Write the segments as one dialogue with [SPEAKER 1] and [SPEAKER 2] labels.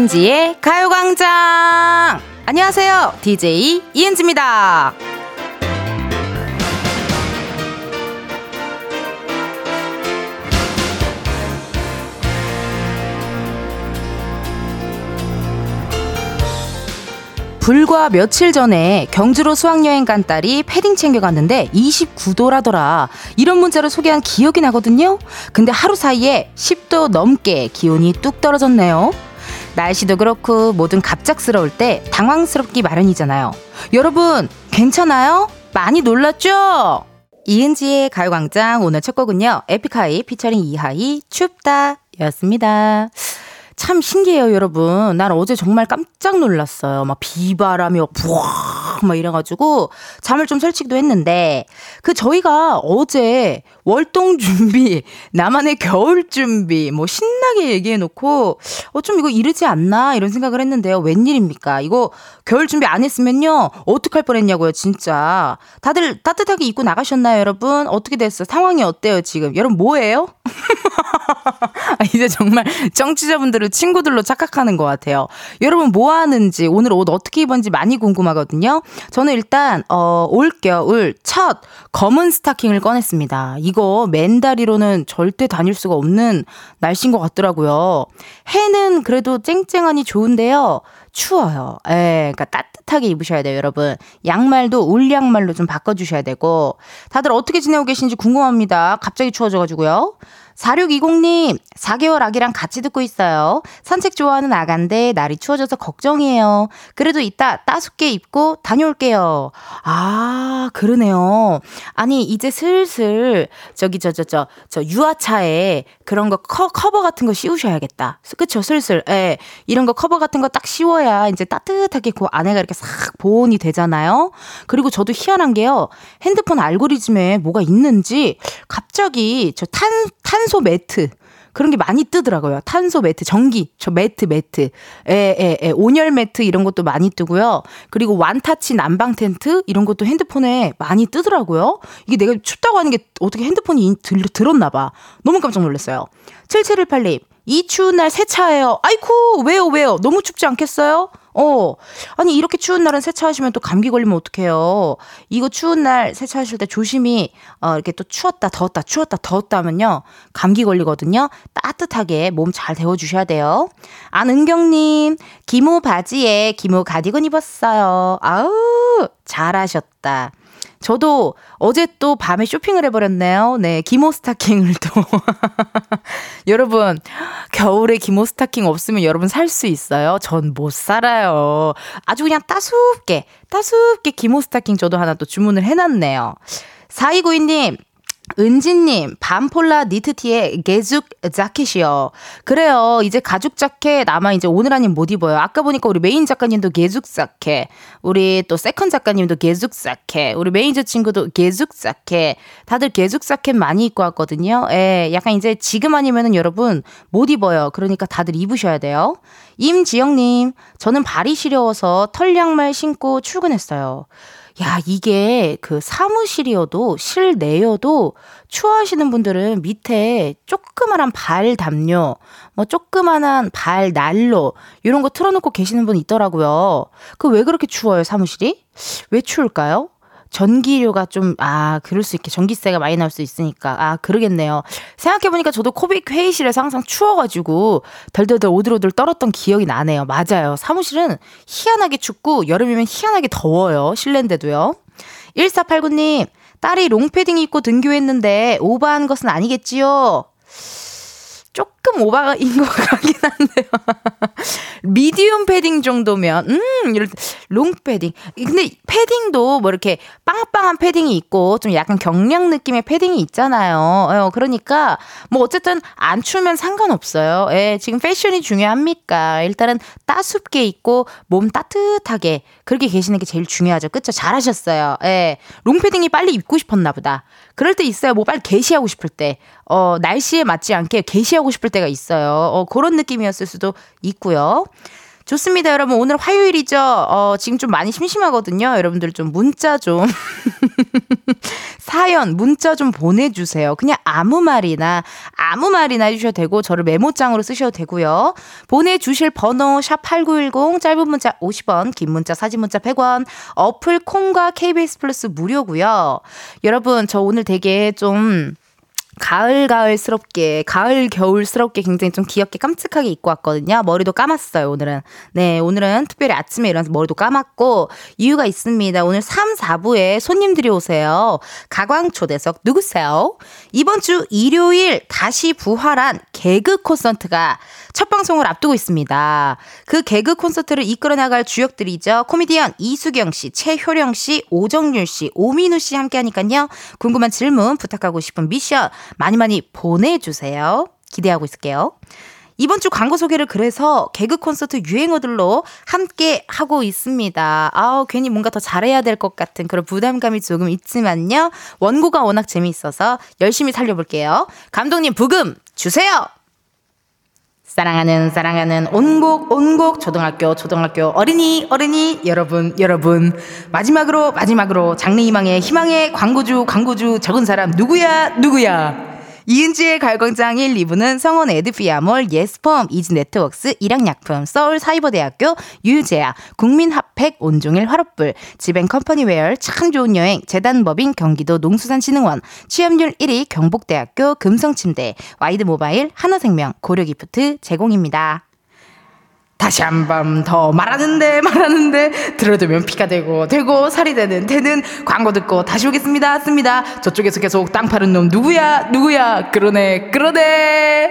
[SPEAKER 1] 이은지의 가요광장! 안녕하세요. DJ 이은지입니다. 불과 며칠 전에 경주로 수학여행 간 딸이 패딩 챙겨갔는데 29도라더라. 이런 문자를 소개한 기억이 나거든요. 근데 하루 사이에 10도 넘게 기온이 뚝 떨어졌네요. 날씨도 그렇고 뭐든 갑작스러울 때 당황스럽기 마련이잖아요. 여러분, 괜찮아요? 많이 놀랐죠? 이은지의 가요광장 오늘 첫 곡은요. 에픽하이 피처링 이하이 춥다 였습니다. 참 신기해요, 여러분. 난 어제 정말 깜짝 놀랐어요. 막 비바람이 부와 막 이래가지고 잠을 좀 설치기도 했는데 그 저희가 어제 월동 준비, 나만의 겨울 준비, 뭐 신나게 얘기해놓고 어 좀 이거 이르지 않나 이런 생각을 했는데요. 웬일입니까? 이거 겨울 준비 안 했으면요 어떡할 뻔했냐고요, 진짜. 다들 따뜻하게 입고 나가셨나요, 여러분? 어떻게 됐어요? 상황이 어때요, 지금? 여러분 뭐예요? 아, 이제 정말 정치자분들을 친구들로 착각하는 것 같아요. 여러분 뭐 하는지 오늘 옷 어떻게 입었는지 많이 궁금하거든요. 저는 일단 어, 올 겨울 첫 검은 스타킹을 꺼냈습니다. 이거 맨다리로는 절대 다닐 수가 없는 날씨인 것 같더라고요. 해는 그래도 쨍쨍하니 좋은데요. 추워요. 예, 그러니까 따뜻하게 입으셔야 돼요, 여러분. 양말도 올 양말로 좀 바꿔주셔야 되고. 다들 어떻게 지내고 계신지 궁금합니다. 갑자기 추워져가지고요. 4620님, 4개월 아기랑 같이 듣고 있어요. 산책 좋아하는 아간데 날이 추워져서 걱정이에요. 그래도 이따 따숩게 입고 다녀올게요. 아, 그러네요. 아니, 이제 슬슬, 저기, 저, 저, 저, 저, 유아차에 그런 거 커, 커버 같은 거 씌우셔야겠다. 그쵸, 슬슬. 예. 이런 거 커버 같은 거 딱 씌워야 이제 따뜻하게 그 안에가 이렇게 싹 보온이 되잖아요. 그리고 저도 희한한 게요. 핸드폰 알고리즘에 뭐가 있는지 갑자기 저 탄, 탄 탄소 매트 그런 게 많이 뜨더라고요. 탄소 매트, 전기, 저 매트, 매트, 에, 에, 에, 온열 매트 이런 것도 많이 뜨고요. 그리고 완타치 난방 텐트 이런 것도 핸드폰에 많이 뜨더라고요. 이게 내가 춥다고 하는 게 어떻게 핸드폰이 들, 들었나 봐. 너무 깜짝 놀랐어요. 7718님, 이 추운 날 세차해요. 아이쿠, 왜요, 왜요? 너무 춥지 않겠어요? 어, 아니, 이렇게 추운 날은 세차하시면 또 감기 걸리면 어떡해요. 이거 추운 날 세차하실 때 조심히, 어, 이렇게 또 추웠다, 더웠다, 추웠다, 더웠다 하면요. 감기 걸리거든요. 따뜻하게 몸 잘 데워주셔야 돼요. 안은경님, 기모 바지에 기모 가디건 입었어요. 아우, 잘하셨다. 저도 어제 또 밤에 쇼핑을 해버렸네요. 네, 기모 스타킹을 또. 여러분, 겨울에 기모 스타킹 없으면 여러분 살 수 있어요? 전 못 살아요. 아주 그냥 따숩게, 따숩게 기모 스타킹 저도 하나 또 주문을 해놨네요. 4292님, 은지님, 반폴라 니트티에 가죽 자켓이요. 그래요. 이제 가죽 자켓 아마 이제 오늘 아니면 못 입어요. 아까 보니까 우리 메인 작가님도 가죽 자켓, 우리 또 second 작가님도 가죽 자켓, 우리 메이저 친구도 가죽 자켓, 다들 가죽 자켓 많이 입고 왔거든요. 예, 약간 이제 지금 아니면은 여러분 못 입어요. 그러니까 다들 입으셔야 돼요. 임지영님, 저는 발이 시려워서 털 양말 신고 출근했어요. 야, 이게 그 사무실이어도 실내여도 추워하시는 분들은 밑에 조그만한 발 담요, 뭐 조그만한 발 난로, 이런 거 틀어놓고 계시는 분 있더라고요. 그 왜 그렇게 추워요, 사무실이? 왜 추울까요? 전기료가 좀, 아, 그럴 수 있게 전기세가 많이 나올 수 있으니까. 아, 그러겠네요. 생각해보니까 저도 코빅 회의실에서 항상 추워가지고 덜덜덜 오들오들 떨었던 기억이 나네요. 맞아요. 사무실은 희한하게 춥고 여름이면 희한하게 더워요. 실내인데도요. 1489님, 딸이 롱패딩 입고 등교했는데 오버한 것은 아니겠지요? 조금 오바인 것 같긴 한데요. medium 패딩 정도면, 음, 이럴 때, 롱 패딩. 근데 패딩도 뭐 이렇게 빵빵한 패딩이 있고, 좀 약간 경량 느낌의 패딩이 있잖아요. 어, 그러니까, 뭐 어쨌든 안 추우면 상관없어요. 예, 지금 패션이 중요합니까? 일단은 따숩게 입고, 몸 따뜻하게, 그렇게 계시는 게 제일 중요하죠. 그쵸? 잘하셨어요. 예. 롱 패딩이 빨리 입고 싶었나 보다. 그럴 때 있어요. 뭐 빨리 게시하고 싶을 때. 어, 날씨에 맞지 않게 게시하고 싶을 때가 있어요. 어, 그런 느낌이었을 수도 있고요. 좋습니다, 여러분. 오늘 화요일이죠. 어, 지금 좀 많이 심심하거든요. 여러분들 좀 문자 좀 사연, 문자 좀 보내주세요. 그냥 아무 말이나, 아무 말이나 해주셔도 되고, 저를 메모장으로 쓰셔도 되고요. 보내주실 번호, 샵 8910, 짧은 문자 50원, 긴 문자, 사진 문자 100원, 어플 콩과 KBS 플러스 무료고요. 여러분, 저 오늘 되게 좀, 가을 가을스럽게 가을 겨울스럽게 굉장히 좀 귀엽게 깜찍하게 입고 왔거든요. 머리도 감았어요, 오늘은. 네, 오늘은 특별히 아침에 일어나서 머리도 감았고 이유가 있습니다. 오늘 3, 4부에 손님들이 오세요. 가광 초대석 누구세요? 이번 주 일요일 다시 부활한 개그 콘서트가 첫 방송을 앞두고 있습니다. 그 개그 콘서트를 이끌어 나갈 주역들이죠. 코미디언 이수경 씨, 최효령 씨, 오정률 씨, 오민우 씨 함께 하니까요. 궁금한 질문, 부탁하고 싶은 미션 많이 많이 보내주세요. 기대하고 있을게요. 이번 주 광고 소개를 그래서 개그 콘서트 유행어들로 함께 하고 있습니다. 아우, 괜히 뭔가 더 잘해야 될 것 같은 그런 부담감이 조금 있지만요. 원고가 워낙 재미있어서 열심히 살려볼게요. 감독님, 부금 주세요! 사랑하는 사랑하는 온곡 온곡 초등학교 초등학교 어린이 어린이 여러분 여러분. 마지막으로 마지막으로 장래희망의 희망의 광고주 광고주 적은 사람 누구야 누구야 이은지의 가요광장 1, 2부는 성원 에드피아몰, 예스펌, 이지네트웍스, 일양약품, 서울사이버대학교, 유재아, 국민핫팩, 온종일 화롯불, 지벤컴퍼니웨어, 참 좋은 여행, 재단법인 경기도 농수산진흥원, 취업률 1위 경북대학교 금성침대, 와이드모바일, 하나생명, 고려기프트 제공입니다. 다시 한 번 더 말하는데 말하는데 들어두면 피가 되고 되고 살이 되는 되는 광고 듣고 다시 오겠습니다. 씁니다. 저쪽에서 계속 땅 파는 놈 누구야 누구야? 그러네 그러네.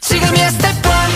[SPEAKER 1] 지금이야 스텝 1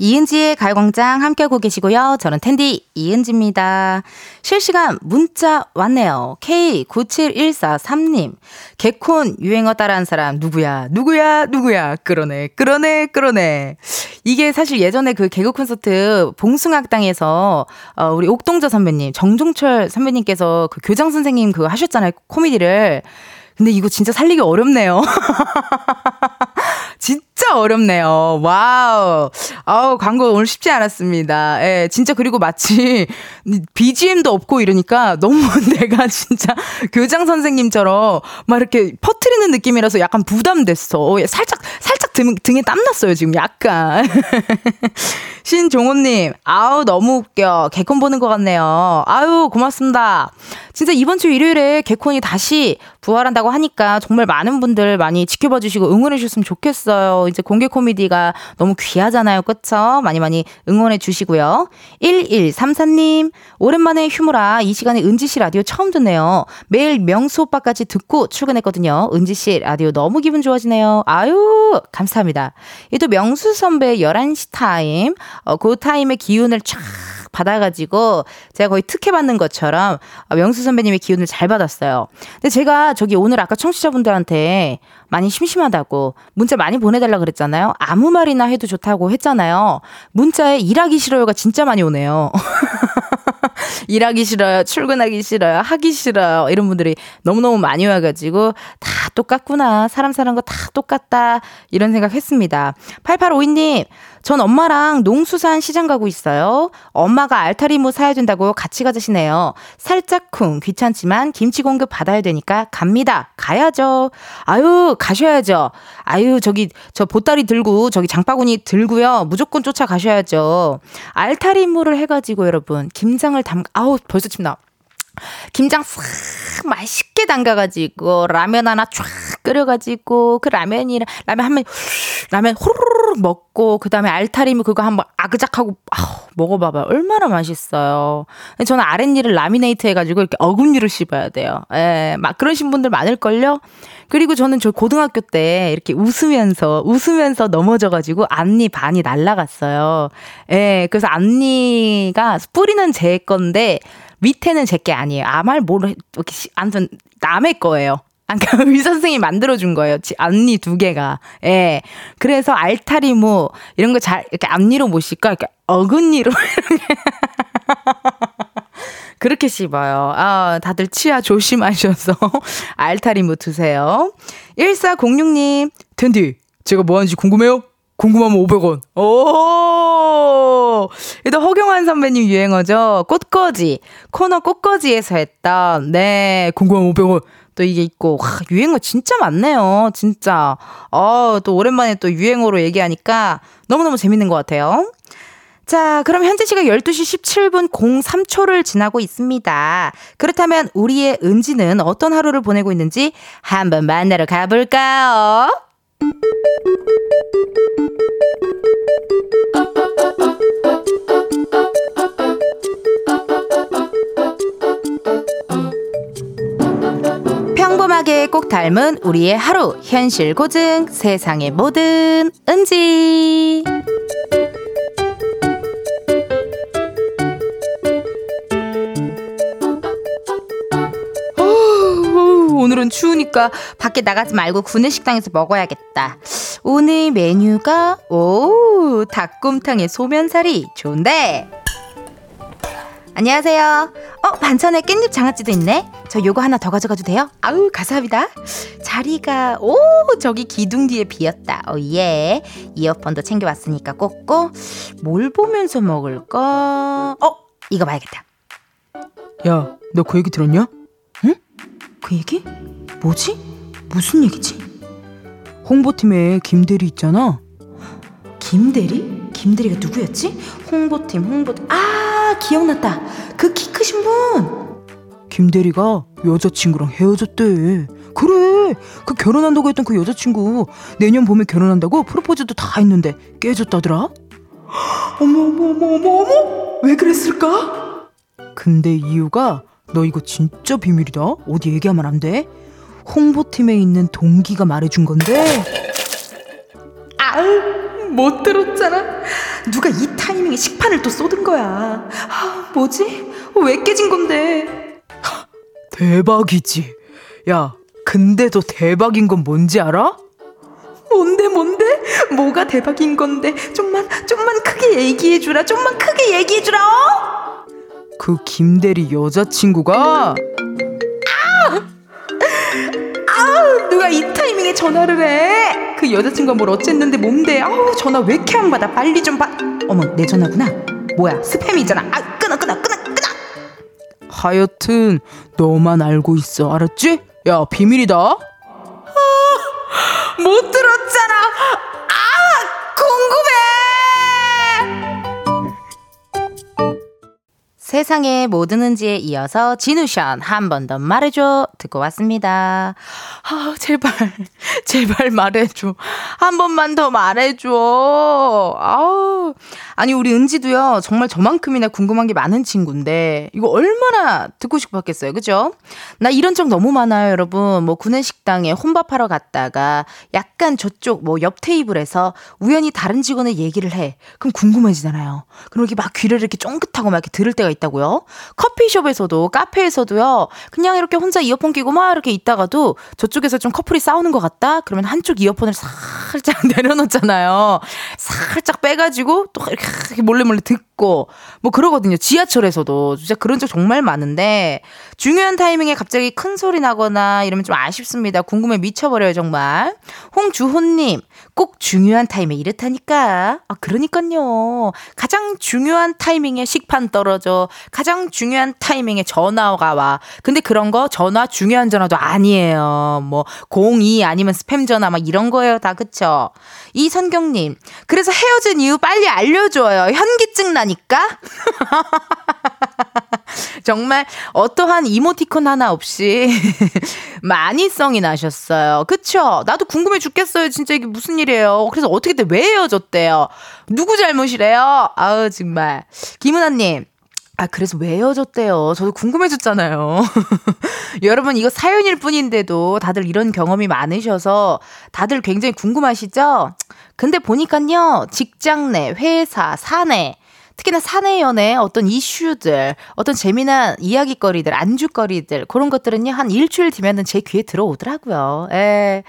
[SPEAKER 1] 이은지의 가요광장 함께하고 계시고요. 저는 텐디 이은지입니다. 실시간 문자 왔네요. K97143님. 개콘 유행어 따라한 사람 누구야? 누구야? 누구야? 그러네. 그러네. 그러네. 이게 사실 예전에 그 개그 콘서트 봉숭악당에서 어, 우리 옥동자 선배님, 정종철 선배님께서 그 교장 선생님 그거 하셨잖아요. 코미디를. 근데 이거 진짜 살리기 어렵네요. 진짜 어렵네요. wow. 아우, 광고 오늘 쉽지 않았습니다. 예, 진짜 그리고 마치 BGM도 없고 이러니까 너무 내가 진짜 교장 선생님처럼 막 이렇게 퍼트리는 느낌이라서 약간 부담됐어. 살짝, 살짝 등, 등에 땀났어요, 지금 약간. 신종호님, 아우, 너무 웃겨. 개콘 보는 것 같네요. 아유, 고맙습니다. 진짜 이번 주 일요일에 개콘이 다시 부활한다고 하니까 정말 많은 분들 많이 지켜봐 주시고 응원해 주셨으면 좋겠어요. 이제 공개 코미디가 너무 귀하잖아요. 그쵸? 많이 많이 응원해 주시고요. 1134님, 오랜만에 휴무라 이 시간에 은지 씨 라디오 처음 듣네요. 매일 명수 오빠까지 듣고 출근했거든요. 은지 씨 라디오 너무 기분 좋아지네요. 아유, 감사합니다. 이 또 명수 선배 11시 타임, 어, 그 타임의 기운을 쫙 받아가지고 제가 거의 특혜 받는 것처럼 명수 선배님의 기운을 잘 받았어요. 근데 제가 저기 오늘 아까 청취자분들한테 많이 심심하다고 문자 많이 보내달라 그랬잖아요. 아무 말이나 해도 좋다고 했잖아요. 문자에 일하기 싫어요가 진짜 많이 오네요. 일하기 싫어요. 출근하기 싫어요. 하기 싫어요. 이런 분들이 너무너무 많이 와가지고 다 똑같구나. 사람 사는 거 다 똑같다. 이런 생각 했습니다. 8852님, 전 엄마랑 농수산 시장 가고 있어요. 엄마가 알타리무 사야 된다고 같이 가자시네요. 살짝 쿵 귀찮지만 김치 공급 받아야 되니까 갑니다. 가야죠. 아유 가셔야죠. 아유 저기 저 보따리 들고 저기 장바구니 들고요. 무조건 쫓아 가셔야죠. 알타리무를 해가지고 여러분 김장을 담 아우 벌써 침 나. 김장 싹 맛있게 담가가지고 라면 하나 쫙 끓여가지고 그 라면이랑 라면 한 번 라면 호로록 먹고 그 다음에 알타리미 그거 한번 아그작하고 아우, 먹어봐봐요. 얼마나 맛있어요. 저는 아랫니를 라미네이트 해가지고 이렇게 어금니를 씹어야 돼요. 예, 막 그러신 분들 많을걸요? 그리고 저는 저 고등학교 때 이렇게 웃으면서, 웃으면서 넘어져가지고 앞니 반이 날라갔어요. 예, 그래서 앞니가 뿌리는 제 건데 밑에는 제 게 아니에요. 아말 모르, 이렇게, 아무튼 남의 거예요. 아, 그러니까 의사 선생님이 만들어준 거예요. 앞니 두 개가. 예. 그래서 알타리무, 이런 거 잘, 이렇게 앞니로 못 씻고, 이렇게 어금니로. 그렇게 씹어요. 아, 다들 치아 조심하셔서 알타리무 드세요. 1406님, 텐디, 제가 뭐 하는지 궁금해요? 궁금하면 500원. 오! 이도 허경환 선배님 유행어죠. 꽃거지. 코너 꽃거지에서 했던, 네, 궁금하면 500원. 또 이게 있고, 와, 유행어 진짜 많네요. 진짜. 어, 또 오랜만에 또 유행어로 얘기하니까 너무너무 재밌는 것 같아요. 자, 그럼 현재 시각 12시 17분 03초를 지나고 있습니다. 그렇다면 우리의 은지는 어떤 하루를 보내고 있는지 한번 만나러 가볼까요? 평범하게 꼭 닮은 우리의 하루 현실 고증 세상의 모든 은지 오늘은 추우니까 밖에 나가지 말고 구내식당에서 먹어야겠다. 오늘 메뉴가 오 닭곰탕에 소면사리 좋은데. 안녕하세요. 어 반찬에 깻잎 장아찌도 있네. 저 요거 하나 더 가져가도 돼요? 아우 감사합니다. 자리가 오 저기 기둥 뒤에 비었다. 오예. 이어폰도 챙겨왔으니까 꽂고 뭘 보면서 먹을까? 어 이거 봐야겠다.
[SPEAKER 2] 야, 너 그 얘기 들었냐?
[SPEAKER 1] 그 얘기? 뭐지? 무슨 얘기지?
[SPEAKER 2] 홍보팀에 김대리 있잖아.
[SPEAKER 1] 김대리? 김대리가 누구였지? 홍보팀, 홍보팀. 아, 기억났다. 그 키 크신 분.
[SPEAKER 2] 김대리가 여자친구랑 헤어졌대. 그래. 그 결혼한다고 했던 그 여자친구 내년 봄에 결혼한다고 프로포즈도 다 했는데 깨졌다더라.
[SPEAKER 1] 어머, 어머, 어머, 어머, 어머. 왜 그랬을까?
[SPEAKER 2] 근데 이유가 너 이거 진짜 비밀이다. 어디 얘기하면 안 돼. 홍보팀에 있는 동기가 말해준 건데.
[SPEAKER 1] 아우, 못 들었잖아. 누가 이 타이밍에 식판을 또 쏟은 거야. 아, 뭐지? 왜 깨진 건데?
[SPEAKER 2] 대박이지. 야, 근데도 대박인 건 뭔지 알아?
[SPEAKER 1] 뭔데, 뭔데? 뭐가 대박인 건데? 좀만, 좀만 크게 얘기해 주라. 좀만 크게 얘기해 주라. 어?
[SPEAKER 2] 그 김대리 여자친구가
[SPEAKER 1] 누가 이 타이밍에 전화를 해? 그 여자친구가 뭘 어쨌는데 뭔데? 아우 전화 왜 이렇게 안 받아? 빨리 좀 받. 어머 내 전화구나. 뭐야 스팸이잖아. 아 끊어 끊어 끊어 끊어.
[SPEAKER 2] 하여튼 너만 알고 있어 알았지? 야 비밀이다. 아,
[SPEAKER 1] 못 들었잖아. 아 궁금해. 세상의 모든 은지에 이어서 진우션 한 번 더 말해줘 듣고 왔습니다. 아 제발 제발 말해줘 한 번만 더 말해줘. 아우 아니 우리 은지도요 정말 저만큼이나 궁금한 게 많은 친구인데 이거 얼마나 듣고 싶었겠어요, 그죠? 나 이런 적 너무 많아요, 여러분. 뭐 구내 식당에 혼밥하러 갔다가 약간 저쪽 뭐 옆 테이블에서 우연히 다른 직원의 얘기를 해. 그럼 궁금해지잖아요. 그럼 이렇게 막 귀를 이렇게 쫑긋하고 막 이렇게 들을 때가 있 다고요. 커피숍에서도 카페에서도요. 그냥 이렇게 혼자 이어폰 끼고 막 이렇게 있다가도 저쪽에서 좀 커플이 싸우는 것 같다. 그러면 한쪽 이어폰을 살짝 내려놓잖아요. 살짝 빼가지고 또 이렇게 몰래 몰래 듣고 뭐 그러거든요. 지하철에서도 진짜 그런 적 정말 많은데 중요한 타이밍에 갑자기 큰 소리 나거나 이러면 좀 아쉽습니다. 궁금해 미쳐버려요 정말. 홍주호님 꼭 중요한 타임에 이렇다니까. 아 그러니까요. 가장 중요한 타이밍에 식판 떨어져. 가장 중요한 타이밍에 전화가 와. 근데 그런 거 전화 중요한 전화도 아니에요. 뭐 02 아니면 스팸 전화 막 이런 거예요 다 그쵸? 이선경님 그래서 헤어진 이유 빨리 알려줘요. 현기증 나니까. 정말 어떠한 이모티콘 하나 없이 많이 성이 나셨어요. 그쵸? 나도 궁금해 죽겠어요. 진짜 이게 무슨 일이에요. 그래서 어떻게 돼? 왜 헤어졌대요? 누구 잘못이래요? 아우, 정말. 김은아님. 아, 그래서 왜 헤어졌대요? 저도 궁금해졌잖아요. 여러분, 이거 사연일 뿐인데도 다들 이런 경험이 많으셔서 다들 굉장히 궁금하시죠? 근데 보니까요, 직장 내, 회사, 사내, 특히나 사내 연애 어떤 이슈들, 어떤 재미난 이야기거리들, 안주거리들, 그런 것들은요, 한 일주일 뒤면은 제 귀에 들어오더라고요. 에. 예.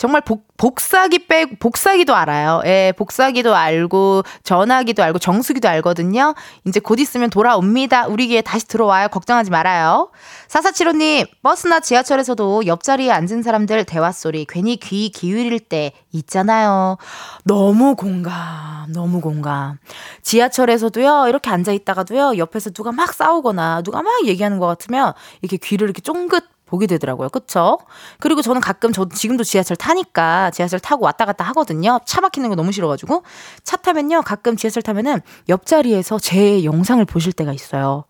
[SPEAKER 1] 정말 복, 복사기 빼, 복사기도 알아요. 예, 복사기도 알고, 전화기도 알고, 정수기도 알거든요. 이제 곧 있으면 돌아옵니다. 우리 귀에 다시 들어와요. 걱정하지 말아요. 4475님, 버스나 지하철에서도 옆자리에 앉은 사람들 대화 소리 괜히 귀 기울일 때 있잖아요. 너무 공감, 너무 공감. 지하철에서도요, 이렇게 앉아 있다가도요, 옆에서 누가 막 싸우거나, 누가 막 얘기하는 것 같으면, 이렇게 귀를 이렇게 쫑긋 보게 되더라고요. 그쵸? 그리고 저는 가끔 저 지금도 지하철 타니까 지하철 타고 왔다 갔다 하거든요. 차 막히는 거 너무 싫어가지고 차 타면요 가끔 지하철 타면은 옆자리에서 제 영상을 보실 때가 있어요.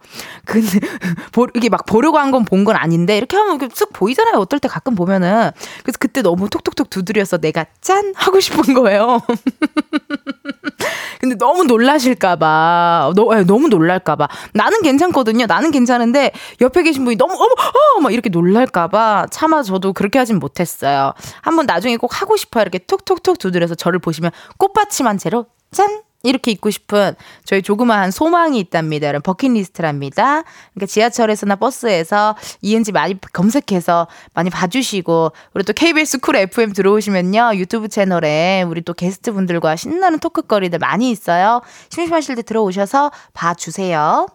[SPEAKER 1] 근데 이게 막 보려고 한 건 본건 아닌데 이렇게 하면 이렇게 쓱 보이잖아요. 어떨 때 가끔 보면은 그래서 그때 너무 톡톡톡 두드려서 내가 짠 하고 싶은 거예요. 근데 너무 놀라실까봐, 너, 예, 너무 놀랄까봐. 나는 괜찮거든요. 나는 괜찮은데 옆에 계신 분이 너무 어머, 어, 막 이렇게 놀 랄까봐 차마 저도 그렇게 하진 못했어요. 한번 나중에 꼭 하고 싶어요. 이렇게 톡톡톡 두드려서 저를 보시면 꽃받침한 채로 짠 이렇게 입고 싶은 저희 조그마한 소망이 있답니다. 여러분 버킷리스트랍니다. 그러니까 지하철에서나 버스에서 이은지 많이 검색해서 많이 봐주시고 우리 또 KBS 쿨 FM 들어오시면요 유튜브 채널에 우리 또 게스트 분들과 신나는 토크거리들 많이 있어요. 심심하실 때 들어오셔서 봐주세요.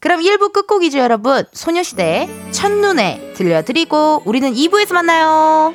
[SPEAKER 1] 그럼 1부 끝곡이죠 여러분 소녀시대 첫눈에 들려드리고 우리는 2부에서 만나요.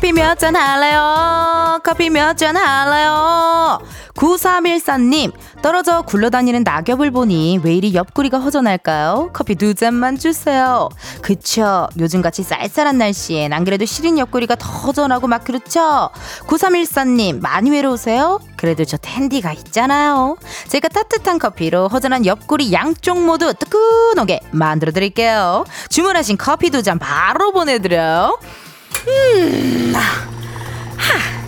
[SPEAKER 1] 커피 몇 잔 할래요? 커피 몇 잔 할래요? 9314님, 떨어져 굴러다니는 낙엽을 보니 왜 이리 옆구리가 허전할까요? 커피 두 잔만 주세요. 그쵸. 요즘같이 쌀쌀한 날씨엔 안 그래도 시린 옆구리가 더 허전하고 막 그렇죠? 9314님, 많이 외로우세요? 그래도 저 텐디가 있잖아요. 제가 따뜻한 커피로 허전한 옆구리 양쪽 모두 뜨끈하게 만들어 드릴게요. 주문하신 커피 두 잔 바로 보내드려요. 음, 하.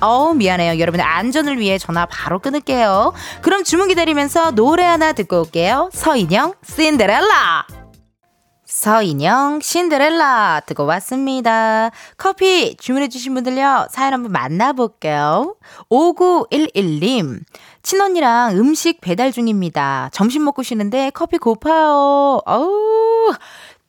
[SPEAKER 1] 어우, 미안해요. 여러분의 안전을 위해 전화 바로 끊을게요. 그럼 주문 기다리면서 노래 하나 듣고 올게요. 서인영, 신데렐라! 서인영, 신데렐라 듣고 왔습니다. 커피 주문해주신 분들요, 사연 한번 만나볼게요. 5911님, 친언니랑 음식 배달 중입니다. 점심 먹고 쉬는데 커피 고파요. 어우,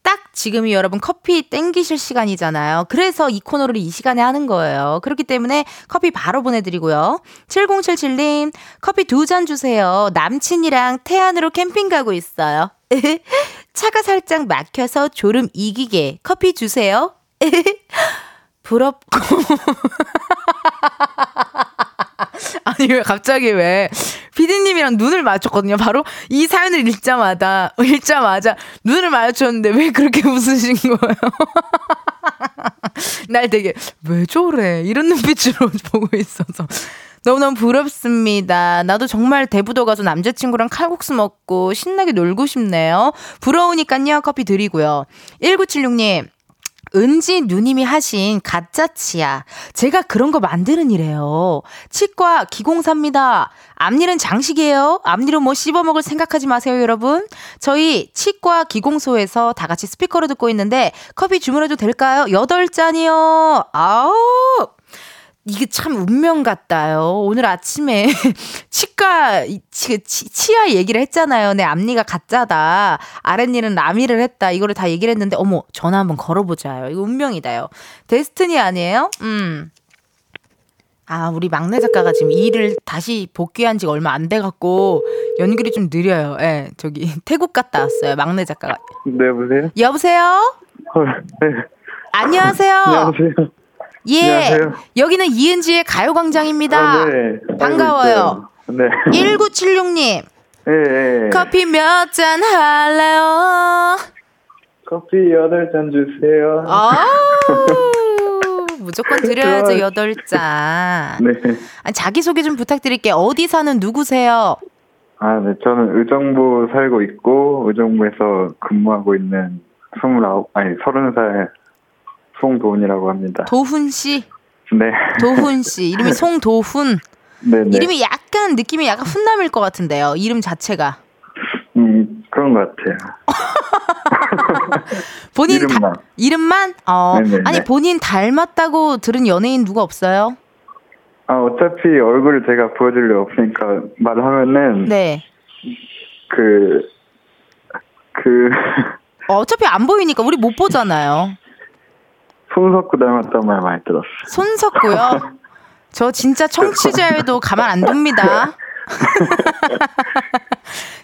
[SPEAKER 1] 딱 지금이 여러분 커피 땡기실 시간이잖아요. 그래서 이 코너를 이 시간에 하는 거예요. 그렇기 때문에 커피 바로 보내드리고요. 7077님, 커피 두 잔 주세요. 남친이랑 태안으로 캠핑 가고 있어요. 차가 살짝 막혀서 졸음 이기게 커피 주세요. 부럽고. 아니 왜 갑자기 왜 피디님이랑 눈을 맞췄거든요. 바로 이 사연을 읽자마자 읽자마자 눈을 마주쳤는데 왜 그렇게 웃으신 거예요? 날 되게 왜 저래 이런 눈빛으로 보고 있어서 너무너무 부럽습니다. 나도 정말 대부도 가서 남자친구랑 칼국수 먹고 신나게 놀고 싶네요. 부러우니까요 커피 드리고요. 1976님 은지 누님이 하신 가짜 치아. 제가 그런 거 만드는 이래요. 치과 기공사입니다. 앞니는 장식이에요. 앞니로 뭐 씹어먹을 생각하지 마세요, 여러분. 저희 치과 기공소에서 다 같이 스피커로 듣고 있는데 커피 주문해도 될까요? 8잔이요. 아우. 이게 참 운명 같다요. 오늘 아침에 치과 치, 치 아 얘기를 했잖아요. 내 앞니가 가짜다. 아랫니는 남이를 했다. 이거를 다 얘기를 했는데 어머 전화 한번 걸어보자요. 이거 운명이다요. 데스티니 아니에요? 음. 아, 우리 막내 작가가 지금 일을 다시 복귀한 지가 얼마 안 돼 갖고 연결이 좀 느려요. 예, 네, 저기 태국 갔다 왔어요. 막내 작가가.
[SPEAKER 3] 네, 여보세요?
[SPEAKER 1] 여보세요?
[SPEAKER 3] 어, 네.
[SPEAKER 1] 안녕하세요.
[SPEAKER 3] 안녕하세요.
[SPEAKER 1] 예.
[SPEAKER 3] 안녕하세요.
[SPEAKER 1] 여기는 이은지의 가요광장입니다.
[SPEAKER 3] 아, 네.
[SPEAKER 1] 반가워요.
[SPEAKER 3] 네.
[SPEAKER 1] 1976님.
[SPEAKER 3] 네, 네.
[SPEAKER 1] 커피 몇 잔 할래요?
[SPEAKER 3] 커피 8잔 주세요.
[SPEAKER 1] 아 무조건 드려야죠,
[SPEAKER 3] 좋아요.
[SPEAKER 1] 여덟 잔.
[SPEAKER 3] 네.
[SPEAKER 1] 아니, 자기소개 좀 부탁드릴게요. 어디 사는 누구세요?
[SPEAKER 3] 아, 네. 저는 의정부 살고 있고, 의정부에서 근무하고 있는 29, 아니, 30살 송도훈이라고 합니다.
[SPEAKER 1] 도훈 씨.
[SPEAKER 3] 네.
[SPEAKER 1] 도훈 씨. 이름이 송도훈.
[SPEAKER 3] 네네.
[SPEAKER 1] 이름이 약간 느낌이 약간 훈남일 것 같은데요. 이름 자체가.
[SPEAKER 3] 음, 그런 것 같아요.
[SPEAKER 1] 본인
[SPEAKER 3] 이름만.
[SPEAKER 1] 다, 이름만? 어.
[SPEAKER 3] 네네네.
[SPEAKER 1] 아니 본인 닮았다고 들은 연예인 누가 없어요?
[SPEAKER 3] 아, 어차피 얼굴을 제가 보여줄 리 없으니까 말하면은,
[SPEAKER 1] 네.
[SPEAKER 3] 그, 그,
[SPEAKER 1] 어, 어차피 안 보이니까 우리 못 보잖아요.
[SPEAKER 3] 손석구 닮았다는 말 많이 들었어요.
[SPEAKER 1] 손석구요. 저 진짜 청취자여도 가만 안 둡니다.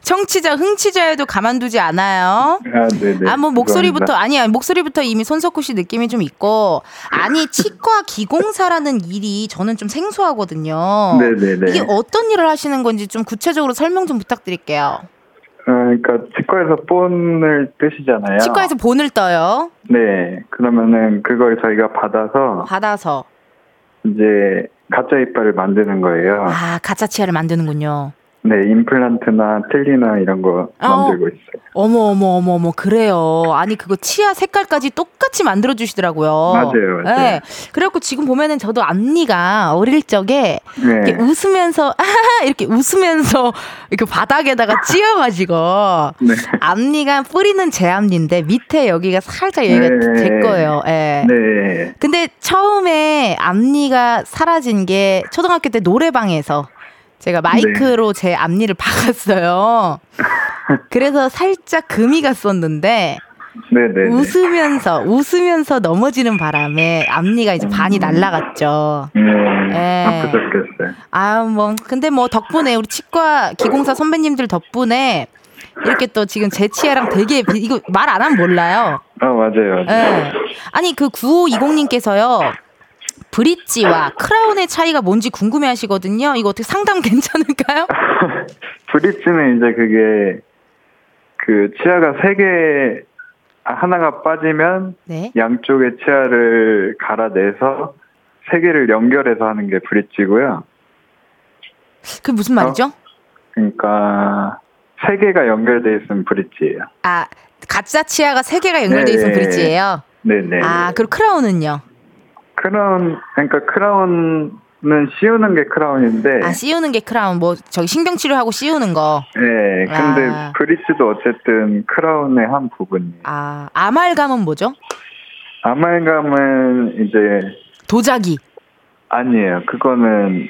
[SPEAKER 1] 청취자, 흥취자여도 가만두지 않아요.
[SPEAKER 3] 아, 네네.
[SPEAKER 1] 아, 뭐 목소리부터. 아니야. 목소리부터 이미 손석구 씨 느낌이 좀 있고 아니 치과 기공사라는 일이 저는 좀 생소하거든요.
[SPEAKER 3] 네네네.
[SPEAKER 1] 이게 어떤 일을 하시는 건지 좀 구체적으로 설명 좀 부탁드릴게요.
[SPEAKER 3] 어, 그러니까 치과에서 본을 뜨시잖아요.
[SPEAKER 1] 치과에서 본을 떠요.
[SPEAKER 3] 네. 그러면은 그걸 저희가 받아서
[SPEAKER 1] 받아서
[SPEAKER 3] 이제 가짜 이빨을 만드는 거예요.
[SPEAKER 1] 아 가짜 치아를 만드는군요.
[SPEAKER 3] 네, 임플란트나 틀리나 이런 거
[SPEAKER 1] 어.
[SPEAKER 3] 만들고 있어요.
[SPEAKER 1] 어머 어머 어머 어머 그래요. 아니 그거 치아 색깔까지 똑같이 만들어 주시더라고요.
[SPEAKER 3] 맞아요, 맞아요.
[SPEAKER 1] 네. 그래갖고 지금 보면은 저도 앞니가 어릴 적에 이렇게
[SPEAKER 3] 네.
[SPEAKER 1] 웃으면서 아하하 이렇게 웃으면서 이렇게 바닥에다가 찧어가지고
[SPEAKER 3] 네.
[SPEAKER 1] 앞니가 뿌리는 제 앞니인데 밑에 여기가 살짝 여기가
[SPEAKER 3] 네.
[SPEAKER 1] 제 거예요. 예.
[SPEAKER 3] 네.
[SPEAKER 1] 근데 처음에 앞니가 사라진 게 초등학교 때 노래방에서 제가 마이크로 제 앞니를 박았어요. 그래서 살짝 금이 갔었는데
[SPEAKER 3] 네, 네. 네.
[SPEAKER 1] 웃으면서 웃으면서 넘어지는 바람에 앞니가 이제 반이 날라갔죠.
[SPEAKER 3] 네.
[SPEAKER 1] 예.
[SPEAKER 3] 아프셨겠어요.
[SPEAKER 1] 아, 뭐 근데 뭐 덕분에 우리 치과 기공사 선배님들 덕분에 이렇게 또 지금 제 치아랑 되게 비- 이거 말 안 하면 몰라요.
[SPEAKER 3] 아, 맞아요.
[SPEAKER 1] 예. 아니 그 9520님께서요. 브릿지와 크라운의 차이가 뭔지 궁금해 하시거든요. 이거 어떻게 상담 괜찮을까요?
[SPEAKER 3] 브릿지는 이제 그게 그 치아가 세 개 하나가 빠지면
[SPEAKER 1] 네.
[SPEAKER 3] 양쪽의 치아를 갈아내서 세 개를 연결해서 하는 게 브릿지고요.
[SPEAKER 1] 그 무슨 말이죠?
[SPEAKER 3] 그러니까 세 개가 연결돼 있으면 브릿지예요.
[SPEAKER 1] 아, 가짜 치아가 세 개가 연결돼
[SPEAKER 3] 네.
[SPEAKER 1] 브릿지예요.
[SPEAKER 3] 네네.
[SPEAKER 1] 아, 그리고 크라운은요?
[SPEAKER 3] 크라운 그러니까 크라운은 씌우는 게 크라운인데.
[SPEAKER 1] 아, 씌우는 게 크라운. 뭐 저기 신경 치료하고 씌우는 거.
[SPEAKER 3] 네. 근데
[SPEAKER 1] 아.
[SPEAKER 3] 브릿지도 어쨌든 크라운의 한 부분이에요.
[SPEAKER 1] 아, 아말감은 뭐죠?
[SPEAKER 3] 아말감은 이제
[SPEAKER 1] 도자기,
[SPEAKER 3] 아니에요. 그거는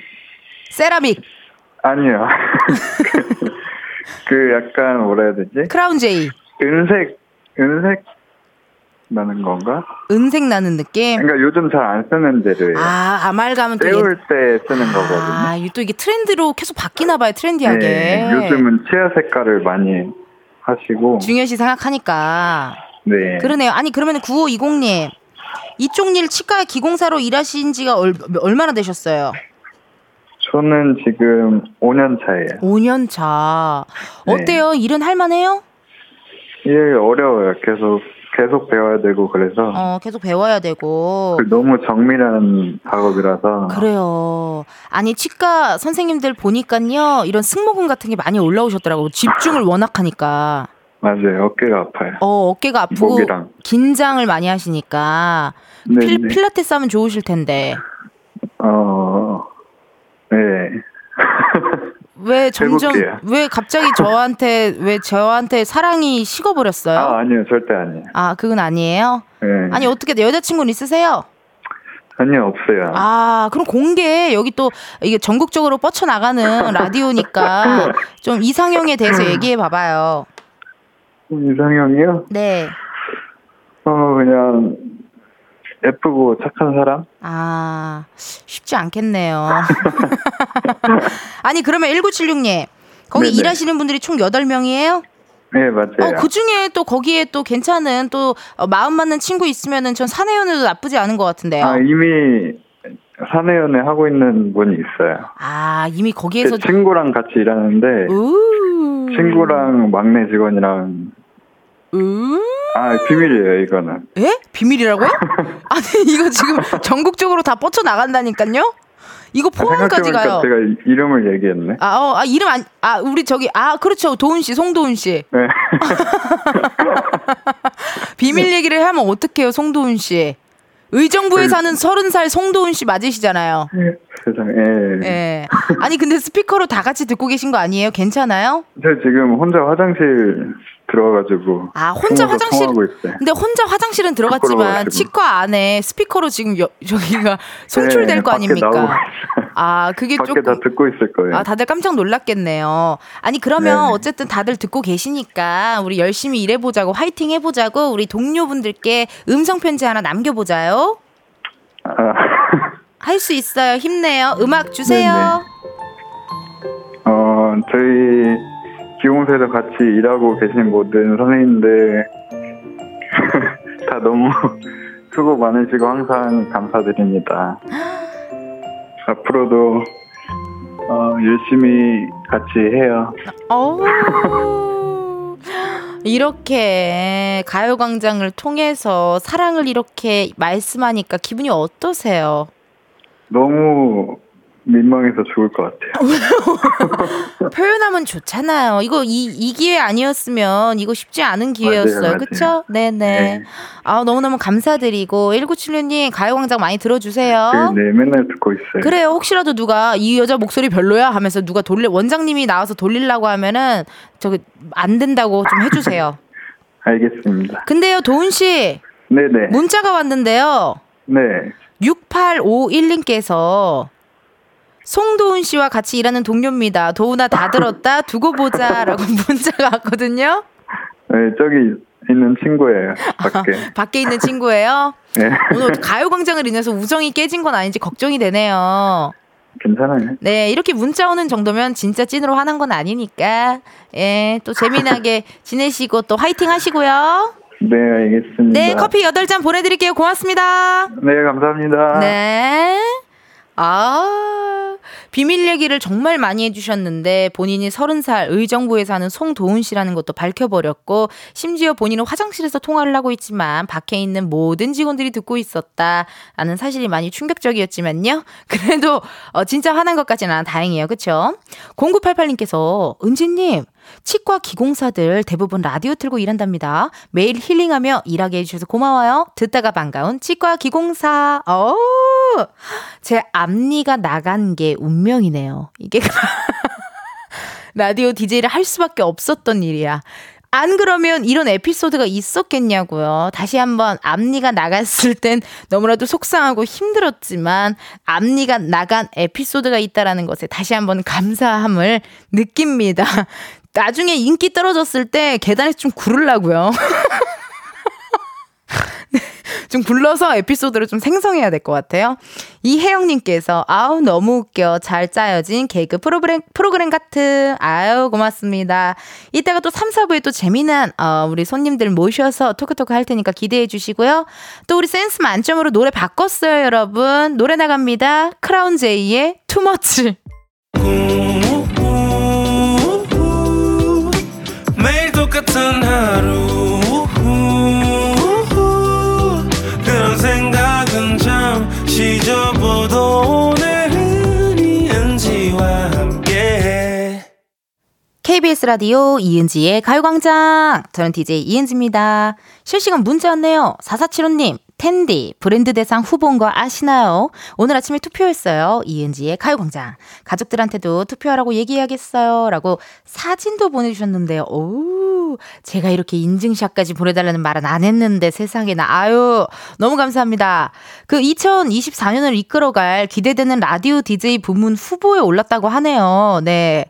[SPEAKER 1] 세라믹,
[SPEAKER 3] 아니요. 그 약간 뭐라 해야 되지?
[SPEAKER 1] 크라운 제이.
[SPEAKER 3] 은색 은색 나는 건가?
[SPEAKER 1] 은색 나는 느낌.
[SPEAKER 3] 그러니까 요즘 잘 안 쓰는 재료예요.
[SPEAKER 1] 아, 아말감은 또
[SPEAKER 3] 때울 때 쓰는
[SPEAKER 1] 아,
[SPEAKER 3] 거거든요.
[SPEAKER 1] 이게 또 이게 트렌드로 계속 바뀌나 봐요, 트렌디하게.
[SPEAKER 3] 네, 요즘은 치아 색깔을 많이 하시고
[SPEAKER 1] 중요시 생각하니까.
[SPEAKER 3] 네.
[SPEAKER 1] 그러네요. 아니, 그러면 9520님. 이쪽 일 치과 기공사로 일하신 지가 얼, 얼마나 되셨어요?
[SPEAKER 3] 저는 지금 5년 차예요.
[SPEAKER 1] 5년 차.
[SPEAKER 3] 네.
[SPEAKER 1] 어때요? 일은 할만해요?
[SPEAKER 3] 이게 어려워요. 계속 계속 배워야 되고 그래서
[SPEAKER 1] 어, 계속 배워야 되고.
[SPEAKER 3] 너무 정밀한 작업이라서
[SPEAKER 1] 그래요. 아니, 치과 선생님들 보니까요, 이런 승모근 같은 게 많이 올라오셨더라고요. 집중을 워낙 하니까.
[SPEAKER 3] 맞아요. 어깨가 아파요.
[SPEAKER 1] 어, 어깨가 아프고
[SPEAKER 3] 목이랑.
[SPEAKER 1] 긴장을 많이 하시니까.
[SPEAKER 3] 네,
[SPEAKER 1] 필,
[SPEAKER 3] 네.
[SPEAKER 1] 필라테스 하면 좋으실 텐데.
[SPEAKER 3] 어, 네.
[SPEAKER 1] 왜 점점,
[SPEAKER 3] 해볼게요.
[SPEAKER 1] 왜 갑자기 저한테, 왜 저한테 사랑이 식어버렸어요?
[SPEAKER 3] 아, 아니요. 절대 아니에요.
[SPEAKER 1] 아, 그건 아니에요?
[SPEAKER 3] 네.
[SPEAKER 1] 아니, 어떻게, 여자친구는 있으세요?
[SPEAKER 3] 전혀 없어요.
[SPEAKER 1] 아, 그럼 공개 여기 또 이게 전국적으로 뻗쳐 나가는 라디오니까 좀 이상형에 대해서 얘기해 봐봐요.
[SPEAKER 3] 이상형이요?
[SPEAKER 1] 네.
[SPEAKER 3] 어, 그냥 예쁘고 착한 사람?
[SPEAKER 1] 아, 쉽지 않겠네요. 아니, 그러면 1976님. 거기
[SPEAKER 3] 네네.
[SPEAKER 1] 일하시는 분들이 총 8명이에요?
[SPEAKER 3] 네, 맞아요.
[SPEAKER 1] 어, 그 중에 또 거기에 또 괜찮은 또 어, 마음 맞는 친구 있으면은 전 사내연애도 나쁘지 않은 것 같은데요.
[SPEAKER 3] 아, 이미 사내연애 하고 있는 분이 있어요.
[SPEAKER 1] 아, 이미
[SPEAKER 3] 제
[SPEAKER 1] 거기에서
[SPEAKER 3] 친구랑 같이 일하는데
[SPEAKER 1] 우.
[SPEAKER 3] 친구랑 막내 직원이랑
[SPEAKER 1] 우.
[SPEAKER 3] 아 비밀이에요 이거는.
[SPEAKER 1] 예? 비밀이라고요? 아니, 이거 지금 전국적으로 다 뻗쳐 나간다니까요? 이거 포항까지
[SPEAKER 3] 생각해보니까
[SPEAKER 1] 가요.
[SPEAKER 3] 제가 이- 이름을 얘기했네.
[SPEAKER 1] 아, 어, 아, 이름 안, 아, 우리 저기, 아, 그렇죠. 도훈 씨, 송도훈 씨.
[SPEAKER 3] 네.
[SPEAKER 1] 비밀 얘기를 하면 어떡해요, 송도훈 씨. 의정부에
[SPEAKER 3] 그-
[SPEAKER 1] 사는 서른 살 송도훈 씨 맞으시잖아요.
[SPEAKER 3] 세상에. 예.
[SPEAKER 1] 예. 아니, 근데 스피커로 다 같이 듣고 계신 거 아니에요? 괜찮아요?
[SPEAKER 3] 저 지금 혼자 화장실 들어가가지고.
[SPEAKER 1] 아, 혼자 화장실. 근데 혼자 화장실은 들어갔지만. 치과 안에 스피커로 지금 여, 저기가 송출될
[SPEAKER 3] 네,
[SPEAKER 1] 거 아닙니까? 아, 그게
[SPEAKER 3] 밖에
[SPEAKER 1] 조금
[SPEAKER 3] 다 듣고 있을 거예요.
[SPEAKER 1] 아, 다들 깜짝 놀랐겠네요. 아니, 그러면
[SPEAKER 3] 네네.
[SPEAKER 1] 어쨌든 다들 듣고 계시니까 우리 열심히 일해보자고, 화이팅 해보자고, 우리 동료분들께 음성 편지 하나 남겨보자요.
[SPEAKER 3] 아,
[SPEAKER 1] 할 수 있어요. 힘내요. 음악 주세요.
[SPEAKER 3] 어, 저희 기공소에서 같이 일하고 계신 모든 선생님들 다 너무 수고 많으시고 항상 감사드립니다. 앞으로도 어, 열심히 같이 해요.
[SPEAKER 1] 어 이렇게 가요광장을 통해서 사랑을 이렇게 말씀하니까 기분이 어떠세요?
[SPEAKER 3] 너무 민망해서 죽을 것 같아요.
[SPEAKER 1] 표현하면 좋잖아요. 이거 이, 이 기회 아니었으면 이거 쉽지 않은 기회였어요. 그쵸? 네네.
[SPEAKER 3] 네.
[SPEAKER 1] 아, 너무너무 감사드리고, 1976님, 가요광장 많이 들어주세요.
[SPEAKER 3] 네, 맨날 듣고 있어요.
[SPEAKER 1] 그래요. 혹시라도 누가 이 여자 목소리 별로야 하면서 누가 돌려, 원장님이 나와서 돌리려고 하면은, 저기, 안 된다고 좀 해주세요.
[SPEAKER 3] 알겠습니다.
[SPEAKER 1] 근데요, 도훈 씨,
[SPEAKER 3] 네네.
[SPEAKER 1] 문자가 왔는데요.
[SPEAKER 3] 네.
[SPEAKER 1] 6851님께서 송도훈 씨와 같이 일하는 동료입니다. 도훈아 다 들었다. 두고 보자라고 문자가 왔거든요.
[SPEAKER 3] 네, 저기 있는 친구예요. 밖에.
[SPEAKER 1] 밖에 있는 친구예요.
[SPEAKER 3] 네.
[SPEAKER 1] 오늘 가요광장을 인해서 우정이 깨진 건 아닌지 걱정이 되네요.
[SPEAKER 3] 괜찮아요.
[SPEAKER 1] 네, 이렇게 문자 오는 정도면 진짜 찐으로 화난 건 아니니까. 예, 또 재미나게 지내시고 또 화이팅 하시고요.
[SPEAKER 3] 네, 알겠습니다.
[SPEAKER 1] 네, 커피 8잔 보내드릴게요. 고맙습니다.
[SPEAKER 3] 네, 감사합니다.
[SPEAKER 1] 네. 아, 비밀 얘기를 정말 많이 해주셨는데 본인이 서른 살 의정부에 사는 송도훈 씨라는 것도 밝혀버렸고 심지어 본인은 화장실에서 통화를 하고 있지만 밖에 있는 모든 직원들이 듣고 있었다라는 사실이 많이 충격적이었지만요. 그래도 어, 진짜 화난 것까지는 다행이에요. 그쵸? 0988님께서 은지님 치과 기공사들 대부분 라디오 틀고 일한답니다. 매일 힐링하며 일하게 해주셔서 고마워요. 듣다가 반가운 치과 기공사. 어, 제 앞니가 나간 게 운명이네요. 이게 라디오 DJ를 할 수밖에 없었던 일이야. 안 그러면 이런 에피소드가 있었겠냐고요. 다시 한번 앞니가 나갔을 땐 너무나도 속상하고 힘들었지만 앞니가 나간 에피소드가 있다라는 것에 다시 한번 감사함을 느낍니다. 나중에 인기 떨어졌을 때 계단에서 좀 구르려고요. 좀 굴러서 에피소드를 좀 생성해야 될 것 같아요. 이혜영님께서 아우 너무 웃겨 잘 짜여진 개그 프로그램 프로그램 같은 아유 고맙습니다. 이따가 또 3, 4부에 또 재미난 어, 우리 손님들 모셔서 토크토크 할 테니까 기대해 주시고요. 또 우리 센스 만점으로 노래 바꿨어요 여러분. 노래 나갑니다. 크라운 제이의 투머치.
[SPEAKER 4] 같은 하루 그런 생각은 잠시 접어도 오늘은 이은지와 함께
[SPEAKER 1] KBS 라디오 이은지의 가요광장. 저는 DJ 이은지입니다. 실시간 문자 왔네요. 4475님, 텐디 브랜드 대상 후보인 거 아시나요? 오늘 아침에 투표했어요. 이은지의 가요광장. 가족들한테도 투표하라고 얘기해야겠어요. 라고 사진도 보내주셨는데요. 오, 제가 이렇게 인증샷까지 보내달라는 말은 안 했는데 세상에나. 아유, 너무 감사합니다. 그 2024년을 이끌어갈 기대되는 라디오 DJ 부문 후보에 올랐다고 하네요. 네.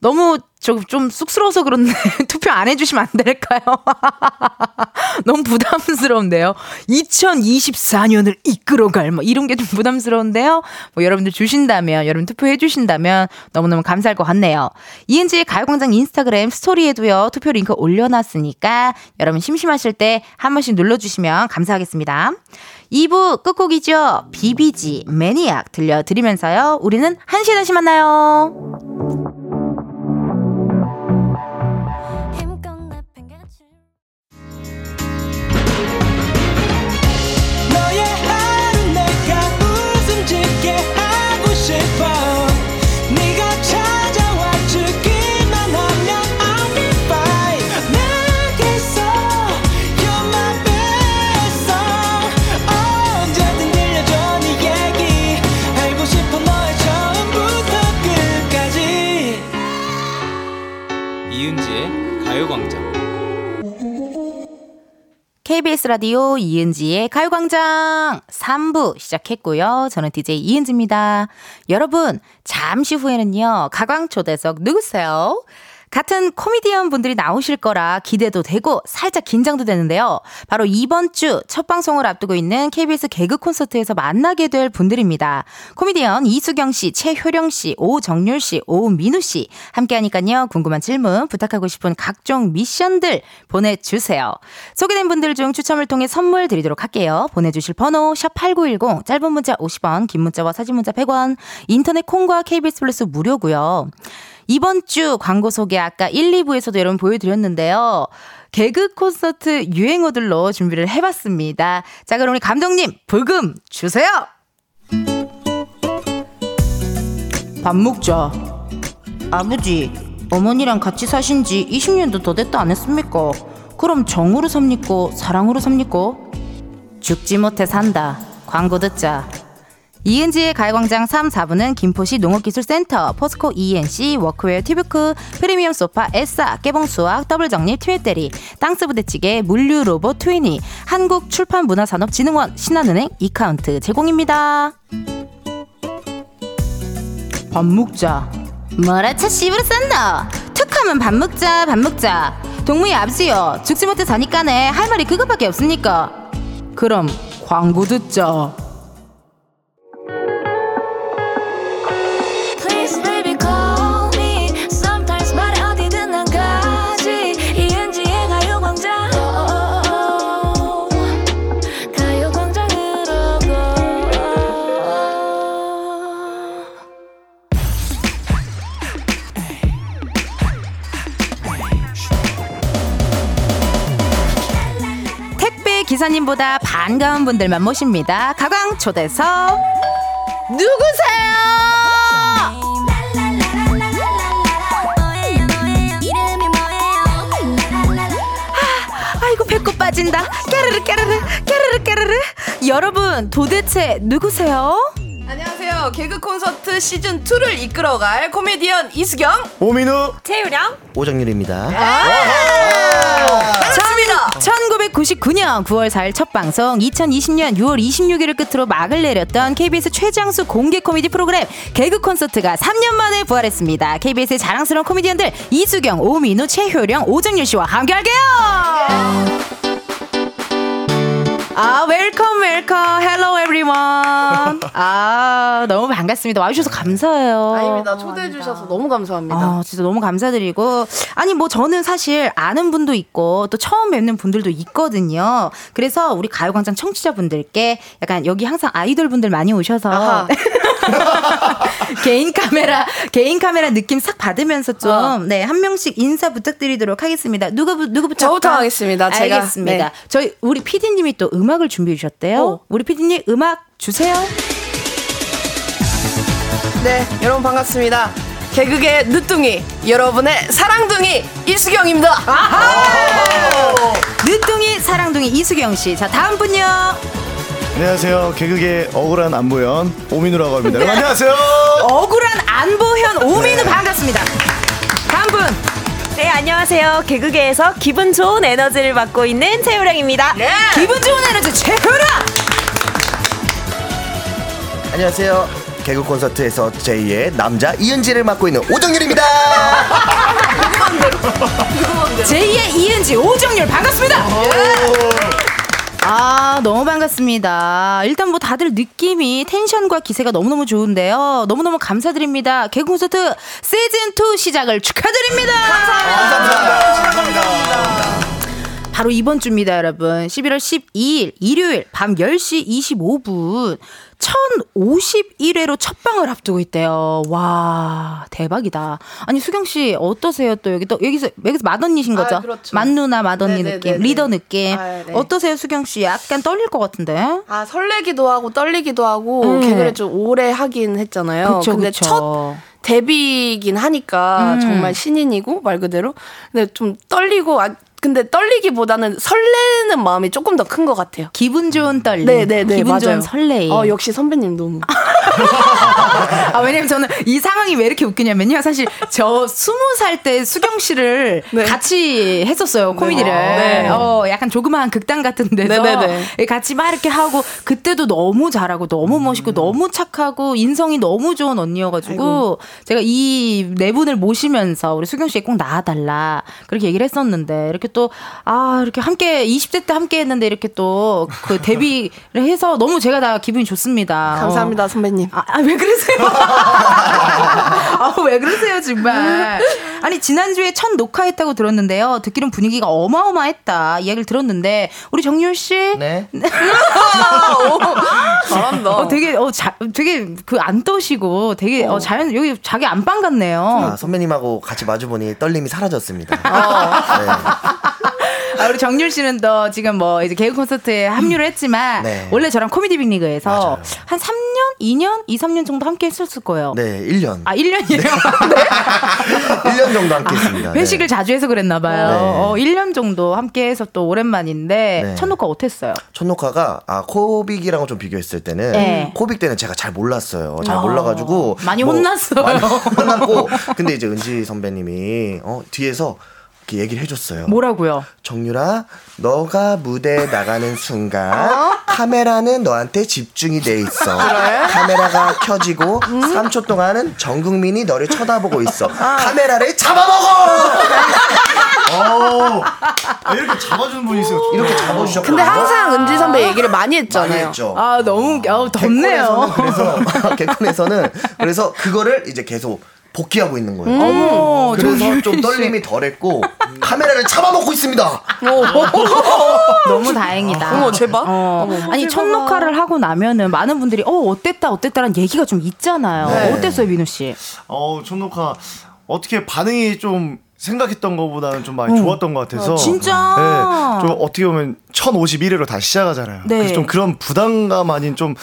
[SPEAKER 1] 너무 좀, 좀 쑥스러워서 그런데 투표 안 해주시면 안 될까요? 너무 부담스러운데요. 2024년을 이끌어갈 뭐 이런 게 좀 부담스러운데요. 뭐 여러분들 주신다면 여러분 투표해 주신다면 너무너무 감사할 것 같네요. 이은지의 가요광장 인스타그램 스토리에도요 투표 링크 올려놨으니까 여러분 심심하실 때 한 번씩 눌러주시면 감사하겠습니다. 2부 끝곡이죠. 비비지 매니악 들려드리면서요. 우리는 1시에 다시 만나요. 라디오 이은지의 가요광장 3부 시작했고요. 저는 DJ 이은지입니다. 여러분, 잠시 후에는요, 가광초대석 누구세요? 같은 코미디언 분들이 나오실 거라 기대도 되고 살짝 긴장도 되는데요. 바로 이번 주 첫 방송을 앞두고 있는 KBS 개그 콘서트에서 만나게 될 분들입니다. 코미디언 이수경 씨, 최효령 씨, 오정률 씨, 오민우 씨 함께 하니까요. 궁금한 질문, 부탁하고 싶은 각종 미션들 보내 주세요. 소개된 분들 중 추첨을 통해 선물 드리도록 할게요. 보내 주실 번호 샵8910 짧은 문자 50원, 긴 문자와 사진 문자 100원, 인터넷 콩과 KBS 플러스 무료고요. 이번 주 광고 소개 아까 1, 2부에서도 여러분 보여드렸는데요. 개그 콘서트 유행어들로 준비를 해봤습니다. 자, 그럼 우리 감독님, 불금 주세요! 밥 먹자. 아버지, 어머니랑 같이 사신 지 20년도 더 됐다 안 했습니까? 그럼 정으로 삽니까? 사랑으로 삽니까? 죽지 못해 산다. 광고 듣자. 이은지의 가요광장 3, 4부는 김포시 농업기술센터, 포스코 ENC, 워크웨어 튜브크, 프리미엄 소파, 에싸, 깨봉수학, 더블정리, 트웨테리, 땅스부대찌개, 물류로봇 트위니, 한국출판문화산업진흥원, 신한은행, 이카운트 제공입니다. 밥 먹자. 뭐라 차 씨부로 싼다. 툭하면 밥 먹자, 밥 먹자. 동무이 아버지요. 죽지 못해 사니까네 할 말이 그것밖에 없습니까? 그럼 광고 듣자. 기사님보다 반가운 분들만 모십니다. 가광 초대석 누구세요? 아이고 배꼽 빠진다. 깨르르 깨르르 깨르르 깨르르. 여러분 도대체 누구세요?
[SPEAKER 5] 안녕하세요. 개그 콘서트 시즌 2를 이끌어갈 코미디언 이수경.
[SPEAKER 6] 오민우
[SPEAKER 5] 최유령.
[SPEAKER 6] 오정률입니다.
[SPEAKER 5] 반갑습니다.
[SPEAKER 1] 1999년 9월 4일 첫 방송, 2020년 6월 26일을 끝으로 막을 내렸던 KBS 최장수 공개 코미디 프로그램 개그 콘서트가 3년 만에 부활했습니다. KBS의 자랑스러운 코미디언들 이수경, 오민우, 최효령, 오정률 씨와 함께할게요. 아, welcome, welcome. Hello, everyone. 아, 너무 반갑습니다. 와 주셔서 감사해요.
[SPEAKER 5] 아닙니다. 초대해 주셔서 너무 감사합니다.
[SPEAKER 1] 아, 진짜 너무 감사드리고. 아니, 뭐, 저는 사실 아는 분도 있고, 또 처음 뵙는 분들도 있거든요. 그래서 우리 가요 광장 청취자분들께 약간 여기 항상 아이돌 분들 많이 오셔서. 개인 카메라, 개인 카메라 느낌 싹 받으면서 좀,
[SPEAKER 5] 어.
[SPEAKER 1] 네, 한 명씩 인사 부탁드리도록 하겠습니다. 누구, 누구부터?
[SPEAKER 5] 저부터? 하겠습니다. 제가.
[SPEAKER 1] 알겠습니다.
[SPEAKER 5] 네.
[SPEAKER 1] 저희, 우리 PD님이 또 음악 을 준비해 주셨대요.
[SPEAKER 5] 오.
[SPEAKER 1] 우리 PD님 음악 주세요.
[SPEAKER 5] 네, 여러분 반갑습니다. 개그계 늦둥이 여러분의 사랑둥이 이수경입니다.
[SPEAKER 1] 늦둥이 사랑둥이 이수경 씨. 자 다음 분요.
[SPEAKER 6] 안녕하세요. 개그계 억울한 안보현 오민우라고 합니다.
[SPEAKER 1] 네.
[SPEAKER 6] 안녕하세요.
[SPEAKER 1] 억울한 안보현 오민우 반갑습니다. 다음 분.
[SPEAKER 7] 네, 안녕하세요. 개그계에서 기분 좋은 에너지를 맡고 있는 최유랑입니다.
[SPEAKER 1] 네. 기분 좋은 에너지 최효라.
[SPEAKER 8] 안녕하세요. 개그 콘서트에서 제2의 남자 이은지를 맡고 있는 오정률입니다.
[SPEAKER 1] 제2의 이은지 오정률 반갑습니다. 아 너무 반갑습니다. 일단 뭐 다들 느낌이 텐션과 기세가 너무너무 좋은데요. 너무너무 감사드립니다. 개그 콘서트 시즌 2 시작을 축하드립니다. 바로 이번 주입니다, 여러분. 11월 12일 일요일 밤 10시 25분 1051회로 첫 방을 앞두고 있대요. 와, 대박이다. 아니, 수경 씨 어떠세요? 또 여기 또 여기서 여기서 맏언니신 거죠?
[SPEAKER 5] 아, 그렇죠.
[SPEAKER 1] 맏누나 맏언니
[SPEAKER 5] 네네네네.
[SPEAKER 1] 느낌, 리더 느낌.
[SPEAKER 5] 아, 네.
[SPEAKER 1] 어떠세요, 수경 씨? 약간 떨릴 것 같은데.
[SPEAKER 5] 아 설레기도 하고 떨리기도 하고
[SPEAKER 1] 음.
[SPEAKER 5] 개그를 좀 오래 하긴 했잖아요.
[SPEAKER 1] 그쵸,
[SPEAKER 5] 근데
[SPEAKER 1] 그쵸.
[SPEAKER 5] 첫 데뷔이긴 하니까
[SPEAKER 1] 음.
[SPEAKER 5] 정말 신인이고 말 그대로 근데 좀 떨리고 아 근데 떨리기보다는 설레는 마음이 조금 더 큰 것 같아요.
[SPEAKER 1] 기분 좋은 떨림.
[SPEAKER 5] 네네네
[SPEAKER 1] 기분
[SPEAKER 5] 맞아요.
[SPEAKER 1] 좋은 설레임.
[SPEAKER 5] 어 역시 선배님 너무.
[SPEAKER 1] 아, 왜냐면 저는 이 상황이 왜 이렇게 웃기냐면요. 사실 저 스무 살 때 수경 씨를
[SPEAKER 5] 네.
[SPEAKER 1] 같이 했었어요. 코미디를.
[SPEAKER 5] 네.
[SPEAKER 1] 어, 약간 조그마한 극단 같은 데서
[SPEAKER 5] 네네네.
[SPEAKER 1] 같이 막 이렇게 하고 그때도 너무 잘하고 너무 멋있고 너무 착하고 인성이 너무 좋은 언니여가지고 제가 이 네 분을 모시면서 우리 수경 씨에 꼭 나와달라 그렇게 얘기를 했었는데 이렇게 또 아 이렇게 함께 20대 때 함께 했는데 이렇게 또 그 데뷔를 해서 너무 제가 다 기분이 좋습니다. 어.
[SPEAKER 5] 감사합니다 선배님.
[SPEAKER 1] 아, 아, 왜 그러세요? 아, 왜 그러세요, 정말. 아니, 지난주에 첫 녹화했다고 들었는데요. 듣기로는 분위기가 어마어마했다. 이야기를 들었는데, 우리 정율 씨?
[SPEAKER 8] 네.
[SPEAKER 5] 잘한다.
[SPEAKER 1] 어, 되게, 어, 자, 되게 그 안 떠시고 되게, 어, 자연, 여기 자기 안방 같네요.
[SPEAKER 8] 아, 선배님하고 같이 마주보니 떨림이 사라졌습니다.
[SPEAKER 1] 어.
[SPEAKER 8] 네.
[SPEAKER 1] 아, 우리 정율 씨는 또 지금 뭐 이제 개그 콘서트에 합류를 했지만,
[SPEAKER 8] 네.
[SPEAKER 1] 원래 저랑 코미디 빅리그에서
[SPEAKER 8] 맞아요.
[SPEAKER 1] 한 3년? 2년? 2, 3년 정도 함께 했었을 거예요.
[SPEAKER 8] 네, 1년.
[SPEAKER 1] 아, 1년이에요?
[SPEAKER 8] 1년 정도 함께 했습니다. 네.
[SPEAKER 1] 회식을 자주 해서 그랬나 봐요.
[SPEAKER 8] 네.
[SPEAKER 1] 어, 1년 정도 함께 해서 또 오랜만인데
[SPEAKER 8] 네.
[SPEAKER 1] 첫 녹화 어땠어요?
[SPEAKER 8] 첫 녹화가 아 코빅이랑 좀 비교했을 때는
[SPEAKER 1] 네.
[SPEAKER 8] 코빅 때는 제가 잘 몰랐어요. 잘
[SPEAKER 1] 어.
[SPEAKER 8] 몰라 가지고
[SPEAKER 1] 많이
[SPEAKER 8] 뭐
[SPEAKER 1] 혼났어요.
[SPEAKER 8] 많이 혼났고 근데 이제 은지 선배님이 어, 뒤에서 이렇게 얘기를 해줬어요.
[SPEAKER 1] 뭐라고요?
[SPEAKER 8] 정유라, 너가 무대에 나가는 순간
[SPEAKER 1] 어?
[SPEAKER 8] 카메라는 너한테 집중이 돼 있어. 카메라가 켜지고
[SPEAKER 1] 음?
[SPEAKER 8] 3초 동안은 전 국민이 너를 쳐다보고 있어.
[SPEAKER 1] 아.
[SPEAKER 8] 카메라를 잡아먹어.
[SPEAKER 6] 어, 아, 이렇게 잡아주는 분이 있어요.
[SPEAKER 8] 이렇게 잡아주셨거든요.
[SPEAKER 5] 근데 항상 은지 선배 얘기를 많이 했잖아요.
[SPEAKER 8] 많이 했죠.
[SPEAKER 1] 아 너무 어, 덥네요.
[SPEAKER 8] 개콘에서는 그래서 개콘에서는 그래서 그거를 이제 계속 복귀하고 있는 거예요.
[SPEAKER 1] 어머,
[SPEAKER 8] 그래서
[SPEAKER 1] 정유리
[SPEAKER 8] 좀
[SPEAKER 1] 씨.
[SPEAKER 8] 떨림이 덜했고 카메라를 잡아먹고 있습니다.
[SPEAKER 1] 너무 다행이다.
[SPEAKER 5] 어머, 제발.
[SPEAKER 1] 어. 아니 첫 녹화를 하고 나면은 많은 분들이 어 어땠다 어땠다라는 얘기가 좀 있잖아요.
[SPEAKER 8] 네.
[SPEAKER 1] 어땠어요 민우 씨?
[SPEAKER 6] 어, 첫 녹화 어떻게 반응이 좀 생각했던 것보다는 좀 많이 좋았던 것 같아서.
[SPEAKER 1] 진짜?
[SPEAKER 6] 네, 좀 어떻게 보면 1051회로 다시 시작하잖아요.
[SPEAKER 1] 네.
[SPEAKER 6] 그래서 좀 그런 부담감 아닌 좀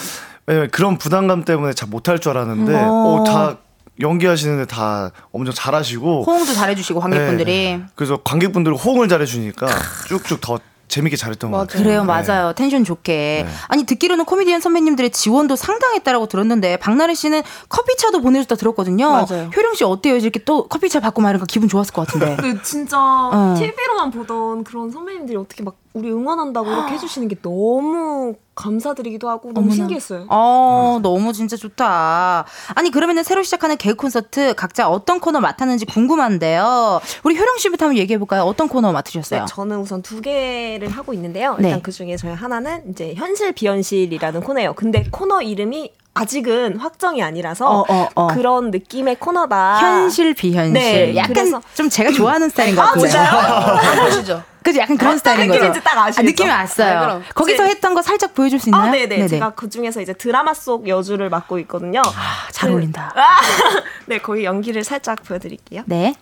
[SPEAKER 6] 왜냐면 그런 부담감 때문에 잘 못할 줄 알았는데
[SPEAKER 1] 어.
[SPEAKER 6] 어, 다 연기하시는데 다 엄청 잘하시고
[SPEAKER 1] 호응도 잘해주시고 관객분들이.
[SPEAKER 6] 네. 그래서 관객분들 호응을 잘해주니까 쭉쭉 더 재밌게 잘했던 것 같아요.
[SPEAKER 1] 그래요,
[SPEAKER 6] 네.
[SPEAKER 1] 맞아요. 텐션 좋게.
[SPEAKER 6] 네.
[SPEAKER 1] 아니, 듣기로는 코미디언 선배님들의 지원도 상당했다라고 들었는데, 박나래 씨는 커피차도 보내줬다 들었거든요.
[SPEAKER 5] 맞아요.
[SPEAKER 1] 효령 씨 어때요? 이렇게 또 커피차 받고 거 기분 좋았을 것 같은데.
[SPEAKER 7] 그 진짜
[SPEAKER 1] 어.
[SPEAKER 7] TV로만 보던 그런 선배님들이 어떻게 막 우리 응원한다고 이렇게 해주시는 게 너무 감사드리기도 하고 너무
[SPEAKER 1] 어머나.
[SPEAKER 7] 신기했어요.
[SPEAKER 1] 어, 너무 진짜 좋다. 아니, 그러면은 새로 시작하는 개그 콘서트 각자 어떤 코너 맡았는지 궁금한데요. 우리 효령 씨부터 한번 얘기해 볼까요? 어떤 코너 맡으셨어요?
[SPEAKER 7] 네, 저는 우선 두 개를 하고 있는데요.
[SPEAKER 1] 네.
[SPEAKER 7] 일단 그 중에 저희 하나는 이제 현실 비현실이라는 코너예요. 근데 코너 이름이 아직은 확정이 아니라서
[SPEAKER 1] 어, 어, 어.
[SPEAKER 7] 그런 느낌의 코너다.
[SPEAKER 1] 현실, 비현실.
[SPEAKER 7] 네,
[SPEAKER 1] 약간
[SPEAKER 7] 그래서-
[SPEAKER 1] 좀 제가 좋아하는 스타일인 것
[SPEAKER 7] 아,
[SPEAKER 1] 같은데.
[SPEAKER 7] 진짜요?
[SPEAKER 5] 보시죠.
[SPEAKER 1] 그죠? 약간 그런
[SPEAKER 7] 어떤
[SPEAKER 1] 스타일인 거죠.
[SPEAKER 7] 딱 아시겠죠?
[SPEAKER 1] 아, 느낌이 왔어요.
[SPEAKER 5] 아, 그럼.
[SPEAKER 1] 거기서
[SPEAKER 7] 제-
[SPEAKER 1] 했던 거 살짝 보여줄 수 있나요?
[SPEAKER 7] 아, 네네. 제가 그 중에서 이제 드라마 속 여주를 맡고 있거든요.
[SPEAKER 1] 아, 잘 어울린다.
[SPEAKER 7] 아, 네, 거기 연기를 살짝 보여드릴게요.
[SPEAKER 1] 네.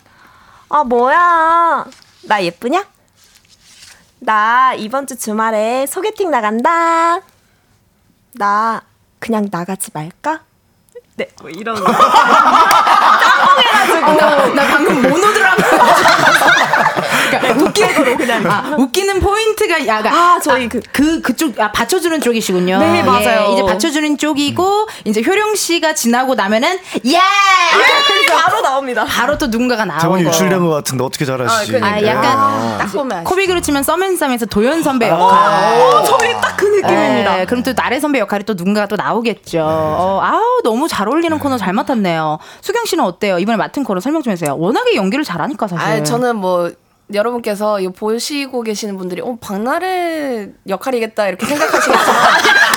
[SPEAKER 7] 아, 뭐야. 나 예쁘냐? 나 이번 주 주말에 소개팅 나간다. 나 그냥 나가지 말까? 네, 뭐 이런.
[SPEAKER 1] 나, 나 방금 모노드라마. 그러니까 웃기는 그냥 아, 웃기는 포인트가 약간 아 저희 그, 그 그쪽 아 받쳐주는 쪽이시군요.
[SPEAKER 7] 네, 맞아요.
[SPEAKER 1] 예, 이제 받쳐주는 쪽이고 이제 효령 씨가 지나고 나면은 예
[SPEAKER 7] 바로 나옵니다.
[SPEAKER 1] 바로 또 누군가가 나오고.
[SPEAKER 6] 저번에 유출된 것 같은데 어떻게 잘하시지?
[SPEAKER 1] 아, 약간
[SPEAKER 6] 아.
[SPEAKER 5] 딱 보면 아시죠?
[SPEAKER 1] 코빅으로 치면 썸앤썸에서 도현 선배 역할.
[SPEAKER 7] 오, 저희 딱그 느낌입니다.
[SPEAKER 1] 예, 그럼 또 나래 선배 역할이 또 누군가가 또 나오겠죠. 어, 아우 너무 잘 어울리는 코너 잘 맡았네요. 수경 씨는 어때요? 이번에 맡은 코너 설명 좀 해주세요. 워낙에 연기를 잘하니까 사실.
[SPEAKER 5] 아, 저는 뭐 여러분께서 이거 보시고 계시는 분들이 어 박나래 역할이겠다 이렇게 생각하시겠지만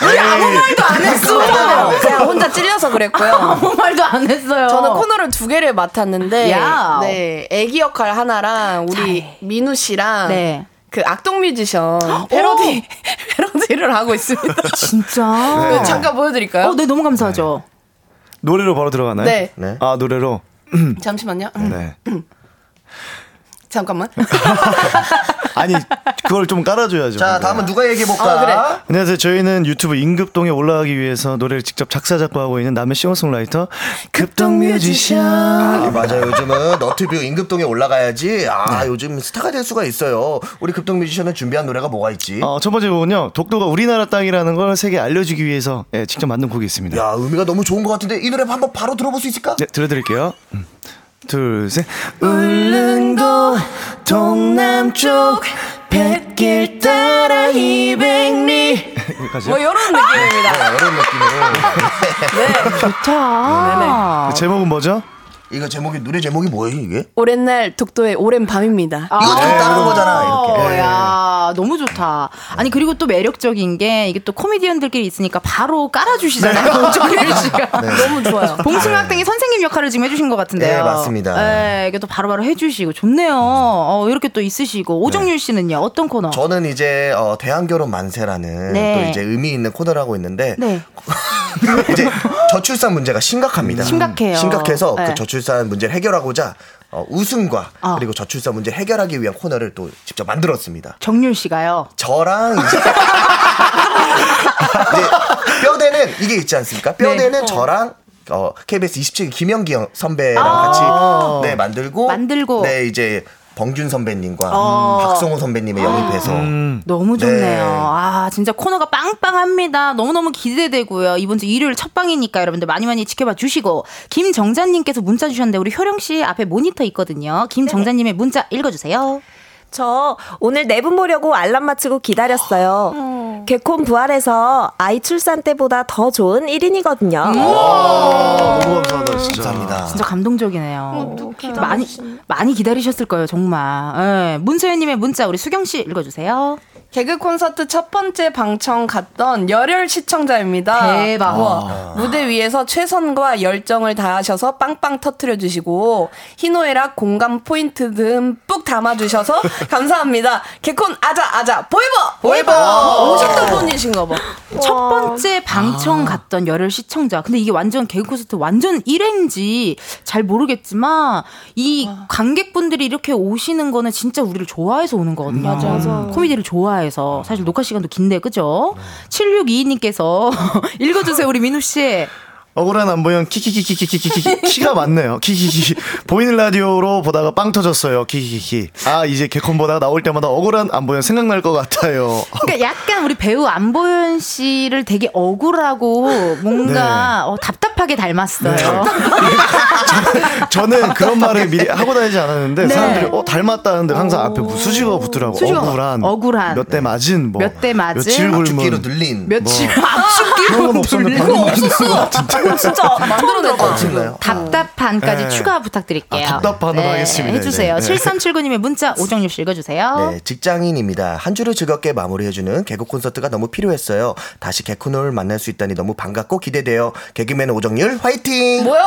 [SPEAKER 1] 우리 아무 말도 안 했어.
[SPEAKER 5] 그냥 혼자 찔려서 그랬고요.
[SPEAKER 1] 아무 말도 안 했어요.
[SPEAKER 5] 저는 코너를 두 개를 맡았는데
[SPEAKER 1] 야.
[SPEAKER 5] 네 애기 역할 하나랑 우리 민우 씨랑
[SPEAKER 1] 네.
[SPEAKER 5] 그 악동 뮤지션 패러디 패러디를 하고 있습니다.
[SPEAKER 1] 진짜.
[SPEAKER 5] 네, 잠깐 보여드릴까요?
[SPEAKER 1] 어, 네 너무 감사하죠.
[SPEAKER 6] 노래로 바로 들어가나요?
[SPEAKER 5] 네.
[SPEAKER 6] 아 노래로.
[SPEAKER 5] 잠시만요.
[SPEAKER 6] 네.
[SPEAKER 5] 잠깐만.
[SPEAKER 6] 아니 그걸 좀 깔아줘야죠.
[SPEAKER 8] 자, 다음은 누가 얘기해 볼까?
[SPEAKER 5] 어, 그래.
[SPEAKER 6] 안녕하세요. 저희는 유튜브 임급동에 올라가기 위해서 노래를 직접 작사 작곡하고 있는 남의 싱어송라이터 급동 뮤지션.
[SPEAKER 8] 아, 맞아요. 요즘은 너튜브 임급동에 올라가야지. 아, 요즘 스타가 될 수가 있어요. 우리 급동 뮤지션은 준비한 노래가 뭐가 있지?
[SPEAKER 6] 어, 첫 번째 곡은요. 독도가 우리나라 땅이라는 걸 세계에 알려주기 위해서 예, 직접 만든 곡이 있습니다.
[SPEAKER 8] 야, 의미가 너무 좋은 것 같은데 이 노래 한번 바로 들어볼 수 있을까?
[SPEAKER 6] 네, 들려드릴게요. 음. 둘, 셋. 울릉도 동남쪽 뱃길 따라 200리. 여기까지요?
[SPEAKER 5] 뭐 이런 느낌입니다.
[SPEAKER 8] 네, 이런 느낌으로.
[SPEAKER 1] 좋다.
[SPEAKER 6] 제목은 뭐죠?
[SPEAKER 8] 이거 제목이 노래 제목이 뭐예요, 이게?
[SPEAKER 5] 오랜 날 독도의 오랜 밤입니다.
[SPEAKER 8] 이거 좀 따는 거잖아, 이렇게.
[SPEAKER 1] 어, 야, 너무 좋다. 아니 그리고 또 매력적인 게 이게 또 코미디언들끼리 있으니까 바로 깔아주시잖아요. 오정일 씨가.
[SPEAKER 5] 너무 좋아요.
[SPEAKER 1] 봉숭아학당의 선생님 역할을 지금 해주신 것 같은데요.
[SPEAKER 8] 네, 맞습니다.
[SPEAKER 1] 네, 이게 또 바로바로 해주시고 좋네요. 어, 이렇게 또 있으시고 오정률 씨는요 어떤 코너?
[SPEAKER 8] 저는 이제 어, 대한결혼 만세라는
[SPEAKER 1] 네.
[SPEAKER 8] 또 이제 의미 있는 코너를 하고 있는데
[SPEAKER 1] 네.
[SPEAKER 8] 이제 저출산 문제가 심각합니다.
[SPEAKER 1] 심각해요.
[SPEAKER 8] 심각해서
[SPEAKER 1] 네.
[SPEAKER 8] 그 저출 산 문제를 해결하고자 어, 웃음과
[SPEAKER 1] 어.
[SPEAKER 8] 그리고 저출산 문제를 해결하기 위한 코너를 또 직접 만들었습니다.
[SPEAKER 1] 정률 씨가요.
[SPEAKER 8] 저랑 이제, 이제 뼈대는 이게 있지 않습니까? 뼈대는 저랑 어, KBS 27기 김영기 형 선배랑 같이 네 만들고
[SPEAKER 1] 만들고.
[SPEAKER 8] 네 이제 범균 선배님과
[SPEAKER 1] 어.
[SPEAKER 8] 박성호 선배님을 영입해서
[SPEAKER 1] 너무 좋네요.
[SPEAKER 8] 네.
[SPEAKER 1] 아, 진짜 코너가 빵빵합니다. 너무 너무 기대되고요. 이번 주 일요일 첫 방이니까 여러분들 많이 많이 지켜봐 주시고. 김정자님께서 문자 주셨는데 우리 효령 씨 앞에 모니터 있거든요. 김정자님의 문자 읽어주세요.
[SPEAKER 7] 저 오늘 내분 보려고 알람 맞추고 기다렸어요. 개콘 부활해서 아이 출산 때보다 더 좋은 1인이거든요.
[SPEAKER 6] 아, 너무 감사하다, 진짜.
[SPEAKER 8] 감사합니다.
[SPEAKER 1] 진짜 감동적이네요.
[SPEAKER 7] 어,
[SPEAKER 1] 많이 많이 기다리셨을 거예요, 정말. 예. 문소연님의 문자 우리 수경 씨 읽어주세요.
[SPEAKER 5] 개그 콘서트 첫 번째 방청 갔던 열혈 시청자입니다.
[SPEAKER 1] 대박.
[SPEAKER 5] 우와. 무대 위에서 최선과 열정을 다하셔서 빵빵 터트려 주시고 희노애락 공감 포인트 듬뿍 담아 주셔서 감사합니다. 개콘 아자 아자 보이버 보이버 오셨던 분이신가 봐.
[SPEAKER 1] 첫 번째 방청 갔던 열혈 시청자. 근데 이게 완전 개그 콘서트 완전 1회인지 잘 모르겠지만 이 관객분들이 이렇게 오시는 거는 진짜 우리를 좋아해서 오는 거거든요.
[SPEAKER 7] 맞아, 맞아.
[SPEAKER 1] 코미디를 좋아해 서 사실 녹화 시간도 긴데 그죠? 7622님께서 읽어주세요 우리 민우 씨.
[SPEAKER 6] 억울한 안보영 키키키키키키키 키가 많네요. 키키키 보이는 라디오로 보다가 빵 터졌어요. 키키키 아 이제 개콘 보다가 나올 때마다 억울한 안보영 생각날 것 같아요.
[SPEAKER 1] 그러니까 약간 우리 배우 안보현 씨를 되게 억울하고 뭔가 어, 답답하게 닮았어요.
[SPEAKER 6] 저는 그런 말을 미리 하고 다니지 않았는데
[SPEAKER 1] 네.
[SPEAKER 6] 사람들이 어 닮았다는데 항상 앞에 뭐 수식어가 붙더라고.
[SPEAKER 1] 수식어.
[SPEAKER 6] 억울한,
[SPEAKER 1] 억울한.
[SPEAKER 6] 몇 대 맞은, 뭐
[SPEAKER 1] 몇 대 맞은.
[SPEAKER 6] 며칠
[SPEAKER 8] 축기로
[SPEAKER 6] 굶은.
[SPEAKER 8] 늘린
[SPEAKER 1] 며칠
[SPEAKER 6] 그런 건
[SPEAKER 1] 압축기로
[SPEAKER 6] 없었는데 방금 만든 것 같은데.
[SPEAKER 7] 진짜
[SPEAKER 5] 만들어냈다.
[SPEAKER 8] 없었나요?
[SPEAKER 1] 답답한까지
[SPEAKER 6] 네.
[SPEAKER 1] 추가 부탁드릴게요.
[SPEAKER 6] 아, 답답한으로 하겠습니다,
[SPEAKER 1] 해주세요.
[SPEAKER 6] 네.
[SPEAKER 1] 7379님의 문자 오정률 씨 읽어주세요.
[SPEAKER 8] 네, 직장인입니다. 한 주를 즐겁게 마무리해주는 개그 콘서트가 너무 필요했어요. 다시 개콘을 만날 수 있다니 너무 반갑고 기대돼요. 개그맨 오정률 화이팅!
[SPEAKER 5] 뭐야?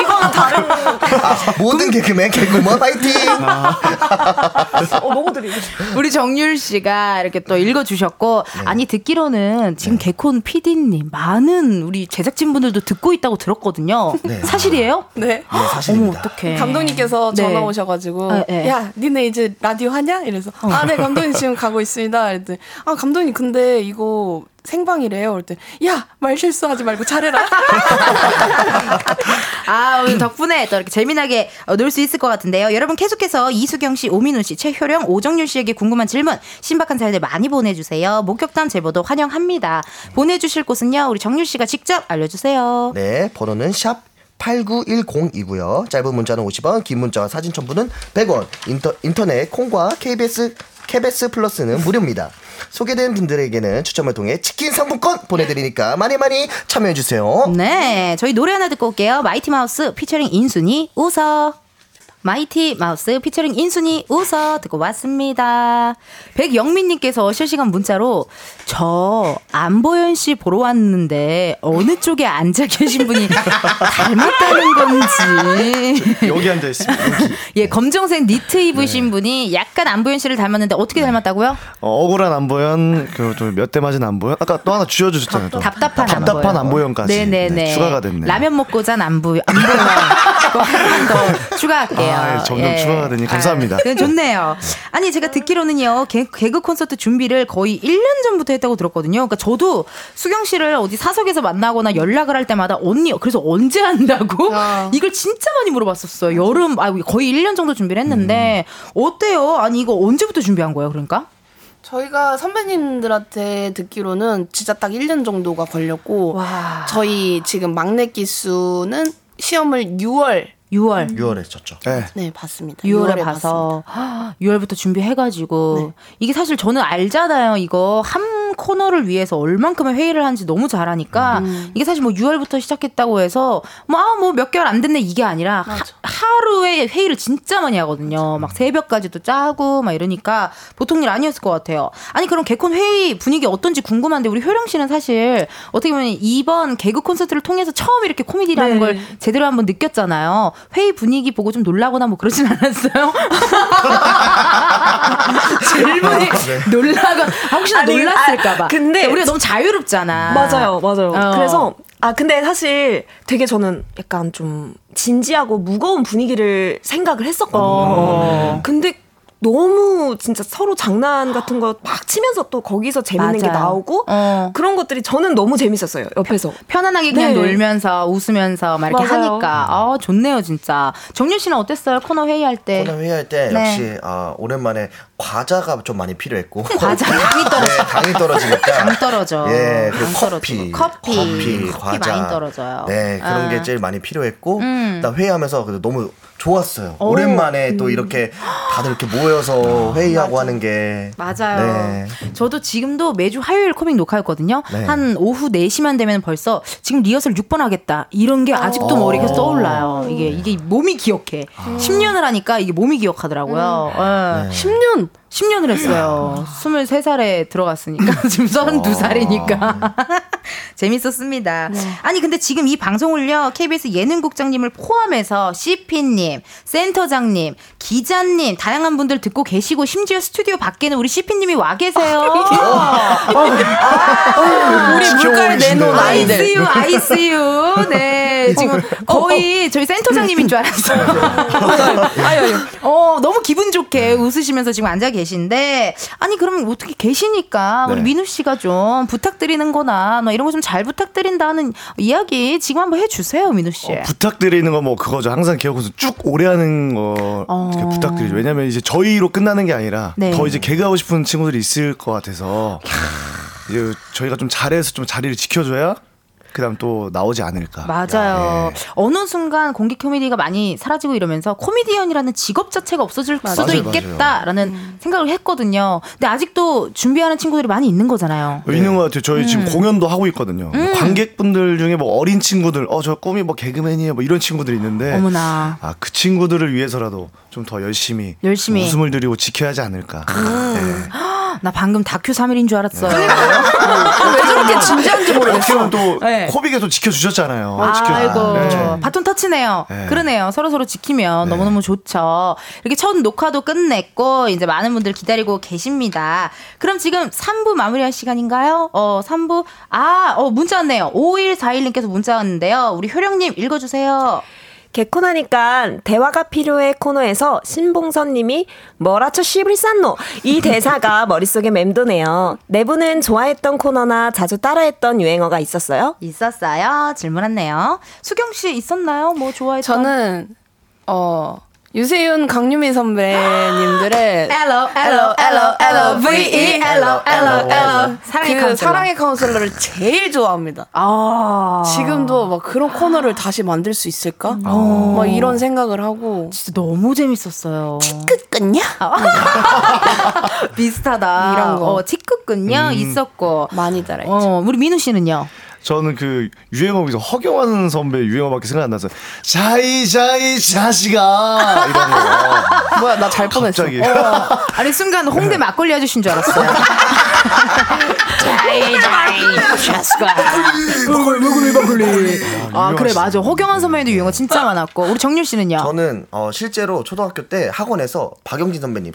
[SPEAKER 7] 이거는 다른
[SPEAKER 8] 아, 모든 개그맨 개그맨 화이팅!
[SPEAKER 7] 어, 너무 드리고
[SPEAKER 1] 우리 정률 씨가 이렇게 또 읽어주셨고
[SPEAKER 6] 네.
[SPEAKER 1] 아니 듣기로는 지금 개콘 PD님 많은 우리 제작진분들도 듣고 있다고 들었거든요.
[SPEAKER 8] 네.
[SPEAKER 1] 사실이에요?
[SPEAKER 5] 네.
[SPEAKER 8] 네,
[SPEAKER 1] 어머
[SPEAKER 8] 사실입니다.
[SPEAKER 1] 어떡해.
[SPEAKER 5] 감독님께서
[SPEAKER 1] 네.
[SPEAKER 5] 전화 오셔가지고
[SPEAKER 1] 네, 네.
[SPEAKER 5] 야 니네 이제 라디오 하냐 이래서 아 네 감독님 지금 가고 있습니다 이랬더니 아 감독님 근데 이거 생방이래요. 그럴 때, 야, 말 실수하지 말고 잘해라.
[SPEAKER 1] 아, 오늘 덕분에 또 이렇게 재미나게 어, 놀수 있을 것 같은데요. 여러분 계속해서 이수경 씨, 오민우 씨, 최효령, 오정률 씨에게 궁금한 질문, 신박한 사연들 많이 보내주세요. 목격담 제보도 환영합니다. 보내주실 곳은요, 우리 정률 씨가 직접 알려주세요.
[SPEAKER 8] 네, 번호는 샵 8910이고요. 짧은 문자는 50원, 긴 문자와 사진 첨부는 100원. 인터, 인터넷 콩과 KBS KBS 플러스는 무료입니다. 소개된 분들에게는 추첨을 통해 치킨 상품권 보내드리니까 많이 많이 참여해주세요.
[SPEAKER 1] 네, 저희 노래 하나 듣고 올게요. 마이티 마우스 피처링 인순이 웃어. 마이티 마우스 피처링 인순이 웃어 듣고 왔습니다. 백영민님께서 실시간 문자로 저 안보현 씨 보러 왔는데 어느 쪽에 앉아 계신 분이 닮았다는 건지.
[SPEAKER 6] 여기 앉아 있습니다. 여기.
[SPEAKER 1] 예, 검정색 니트 입으신
[SPEAKER 6] 네.
[SPEAKER 1] 분이 약간 안보현 씨를 닮았는데 어떻게 닮았다고요?
[SPEAKER 6] 어, 억울한 안보현, 그몇 대 맞은 안보현. 아까 또 하나 쥐어주셨잖아요. 또.
[SPEAKER 1] 답답한,
[SPEAKER 6] 답답한
[SPEAKER 1] 안보현.
[SPEAKER 6] 안보현 까지
[SPEAKER 1] 네네네.
[SPEAKER 6] 네, 추가가 됐네.
[SPEAKER 1] 라면 먹고 잔 안보 안보현. 그거 하나만 더 추가할게요.
[SPEAKER 6] 아, 점점 추가가 되니 감사합니다.
[SPEAKER 1] 아, 네, 좋네요. 아니 제가 듣기로는요 개, 개그 콘서트 준비를 거의 1년 전부터 했다고 들었거든요. 그러니까 저도 수경 씨를 어디 사석에서 만나거나 연락을 할 때마다 언니 그래서 언제 한다고 이걸 진짜 많이 물어봤었어요. 여름 아 거의 1년 정도 준비를 했는데 어때요? 아니 이거 언제부터 준비한 거예요? 그러니까?
[SPEAKER 5] 저희가 선배님들한테 듣기로는 진짜 딱 1년 정도가 걸렸고, 저희 지금 막내 기수는 시험을 6월
[SPEAKER 1] 6월.
[SPEAKER 8] 6월에 했었죠.
[SPEAKER 6] 네.
[SPEAKER 5] 네, 봤습니다.
[SPEAKER 1] 6월에
[SPEAKER 5] 6월에
[SPEAKER 1] 봐서 6월부터 준비해가지고 이게 사실 저는 알잖아요. 이거 한 코너를 위해서 얼만큼의 회의를 하는지 너무 잘 아니까 이게 사실 뭐 6월부터 시작했다고 해서 뭐뭐 몇 개월 안 됐네 이게 아니라 하, 루에 회의를 진짜 많이 하거든요. 막 새벽까지도 짜고 막 이러니까 보통 일 아니었을 것 같아요. 아니 그럼 개콘 회의 분위기 어떤지 궁금한데 우리 효령 씨는 사실 어떻게 보면 이번 개그 콘서트를 통해서 처음 이렇게 코미디라는
[SPEAKER 7] 네.
[SPEAKER 1] 걸 제대로 한번 느꼈잖아요. 회의 분위기 보고 좀 놀라거나 뭐 그러진 않았어요? 질문이 놀라가 아, 혹시나
[SPEAKER 7] 아니,
[SPEAKER 1] 놀랐을까 봐.
[SPEAKER 7] 아, 근데
[SPEAKER 1] 우리가 너무 자유롭잖아.
[SPEAKER 7] 맞아요, 맞아요.
[SPEAKER 1] 어.
[SPEAKER 7] 그래서 아 근데 사실 되게 저는 약간 좀 진지하고 무거운 분위기를 생각을 했었거든요.
[SPEAKER 1] 어.
[SPEAKER 7] 근데 너무 진짜 서로 장난 같은 거 막 치면서 또 거기서 재밌는 게
[SPEAKER 1] 맞아요.
[SPEAKER 7] 나오고
[SPEAKER 1] 어.
[SPEAKER 7] 그런 것들이 저는 너무 재밌었어요. 옆에서.
[SPEAKER 1] 편안하게 그냥
[SPEAKER 7] 네.
[SPEAKER 1] 놀면서 웃으면서 막 이렇게
[SPEAKER 7] 맞아요.
[SPEAKER 1] 하니까 아 좋네요 진짜. 정윤 씨는 어땠어요 코너 회의할 때?
[SPEAKER 8] 코너 회의할 때
[SPEAKER 1] 네.
[SPEAKER 8] 역시 아, 오랜만에 과자가 좀 많이 필요했고
[SPEAKER 1] 과자 당이 떨어져.
[SPEAKER 8] 네, 당이 떨어지니까
[SPEAKER 1] 당 떨어져.
[SPEAKER 8] 예, 그리고
[SPEAKER 1] 당
[SPEAKER 8] 커피.
[SPEAKER 1] 커피,
[SPEAKER 8] 커피,
[SPEAKER 1] 커피
[SPEAKER 8] 과자
[SPEAKER 1] 많이 떨어져요.
[SPEAKER 8] 네, 그런
[SPEAKER 1] 아.
[SPEAKER 8] 게 제일 많이 필요했고,
[SPEAKER 1] 음.
[SPEAKER 8] 나 회의하면서 그래도 너무 좋았어요.
[SPEAKER 1] 오.
[SPEAKER 8] 오랜만에 또 이렇게 다들 이렇게 모여서 회의하고 하는 게
[SPEAKER 1] 맞아요.
[SPEAKER 8] 네.
[SPEAKER 1] 저도 지금도 매주 화요일 코믹 녹화였거든요.
[SPEAKER 8] 네.
[SPEAKER 1] 한 오후 4시만 되면 벌써 지금 리허설 6번 하겠다. 이런 게 아직도
[SPEAKER 8] 어.
[SPEAKER 1] 머리에 떠올라요. 이게 이게 몸이 기억해. 10년을 하니까 이게 몸이 기억하더라고요. 예.
[SPEAKER 5] 10년
[SPEAKER 1] 10년을 했어요. 23살에 들어갔으니까 지금 32살이니까. 재밌었습니다. 아니 근데 지금 이 방송을요. KBS 예능국장님을 포함해서 CP님, 센터장님, 기자님 다양한 분들 듣고 계시고 심지어 스튜디오 밖에는 우리 CP님이 와 계세요.
[SPEAKER 5] 우리 물가에 내놓은 아이들.
[SPEAKER 1] ICU, ICU. 네, 지금 거의 저희 센터장님인 줄 알았어요. 아유, 아유. 어, 너무 기분 좋게 웃으시면서 지금 앉아 계신데, 아니, 그럼 어떻게 계시니까, 우리
[SPEAKER 6] 네.
[SPEAKER 1] 민우 씨가 좀 부탁드리는 거나, 뭐 이런 거 좀 잘 부탁드린다는 이야기 지금 한번 해주세요, 민우 씨.
[SPEAKER 6] 부탁드리는 거 뭐 그거죠. 항상 기억해서 쭉 오래 하는 거
[SPEAKER 1] 어.
[SPEAKER 6] 부탁드리죠. 왜냐면 이제 저희로 끝나는 게 아니라
[SPEAKER 1] 네.
[SPEAKER 6] 더 이제 개그하고 싶은 친구들이 있을 것 같아서 이제 저희가 좀 잘해서 좀 자리를 지켜줘야 그다음 또 나오지 않을까.
[SPEAKER 1] 맞아요.
[SPEAKER 6] 예.
[SPEAKER 1] 어느 순간 공개 코미디가 많이 사라지고 이러면서 코미디언이라는 직업 자체가 없어질 수도
[SPEAKER 6] 맞아요,
[SPEAKER 1] 있겠다라는 생각을 했거든요. 근데 아직도 준비하는 친구들이 많이 있는 거잖아요.
[SPEAKER 6] 있는 것 같아요. 저희
[SPEAKER 1] 음.
[SPEAKER 6] 지금 공연도 하고 있거든요. 뭐 관객분들 중에 뭐 어린 친구들, 어 저 꿈이 뭐 개그맨이에요, 뭐 이런 친구들이 있는데,
[SPEAKER 1] 어머나.
[SPEAKER 6] 아그 친구들을 위해서라도 좀 더 열심히,
[SPEAKER 1] 열심히.
[SPEAKER 6] 웃음을 드리고 지켜야 하지 않을까. 네.
[SPEAKER 1] 나 방금 다큐 3일인 줄 알았어요.
[SPEAKER 5] 왜 저렇게 진지한지
[SPEAKER 6] 어떻게 보면 또
[SPEAKER 1] 네.
[SPEAKER 6] 코빅에서 지켜주셨잖아요. 지켜-
[SPEAKER 1] 아이고
[SPEAKER 6] 네.
[SPEAKER 1] 바톤 터치네요.
[SPEAKER 6] 네.
[SPEAKER 1] 그러네요. 서로 서로 지키면 너무 너무 좋죠. 이렇게 첫 녹화도 끝냈고 이제 많은 분들 기다리고 계십니다. 그럼 지금 3부 마무리할 시간인가요? 어 3부 아어 문자 왔네요. 5141님께서 문자 왔는데요. 우리 효령님 읽어주세요.
[SPEAKER 7] 개콘하니까 대화가 필요해 코너에서 신봉선님이 뭐라쳐 싼노 이 대사가 머릿속에 맴도네요. 네 분은 좋아했던 코너나 자주 따라했던 유행어가 있었어요?
[SPEAKER 1] 있었어요. 질문 왔네요. 수경 씨 있었나요? 뭐 좋아했던?
[SPEAKER 5] 저는 어 유세윤 강유미 선배님들의
[SPEAKER 1] L L L L V E L L L 사랑의
[SPEAKER 5] 그
[SPEAKER 1] 카운셀러.
[SPEAKER 5] 사랑의 카운셀러를 제일 좋아합니다.
[SPEAKER 1] 아
[SPEAKER 5] 지금도 막 그런 코너를 다시 만들 수 있을까?
[SPEAKER 1] 어.
[SPEAKER 5] 막 이런 생각을 하고
[SPEAKER 1] 진짜 너무 재밌었어요.
[SPEAKER 5] 끝끝냐?
[SPEAKER 1] 비슷하다.
[SPEAKER 5] 이런 거.
[SPEAKER 1] 어, 티끌끈요
[SPEAKER 6] 음.
[SPEAKER 1] 있었고.
[SPEAKER 5] 많이 따라했죠.
[SPEAKER 1] 어, 우리 민우 씨는요?
[SPEAKER 6] 저는 그 유행어 에서 허경환 선배 유행어밖에 생각 안 나서 자이 자이 자식아 이런 거.
[SPEAKER 5] 뭐야 나 잘 뻔했어.
[SPEAKER 6] 갑자기.
[SPEAKER 1] 어, 아니 순간 홍대 막걸리 아저씨인 줄 알았어요. 자이 자이 샤스가 막걸리 막걸리 막걸리. 아 그래 맞아. 허경환 선배님도 유행어 진짜 많았고 우리 정률 씨는요?
[SPEAKER 8] 저는 어, 실제로 초등학교 때 학원에서 박영진 선배님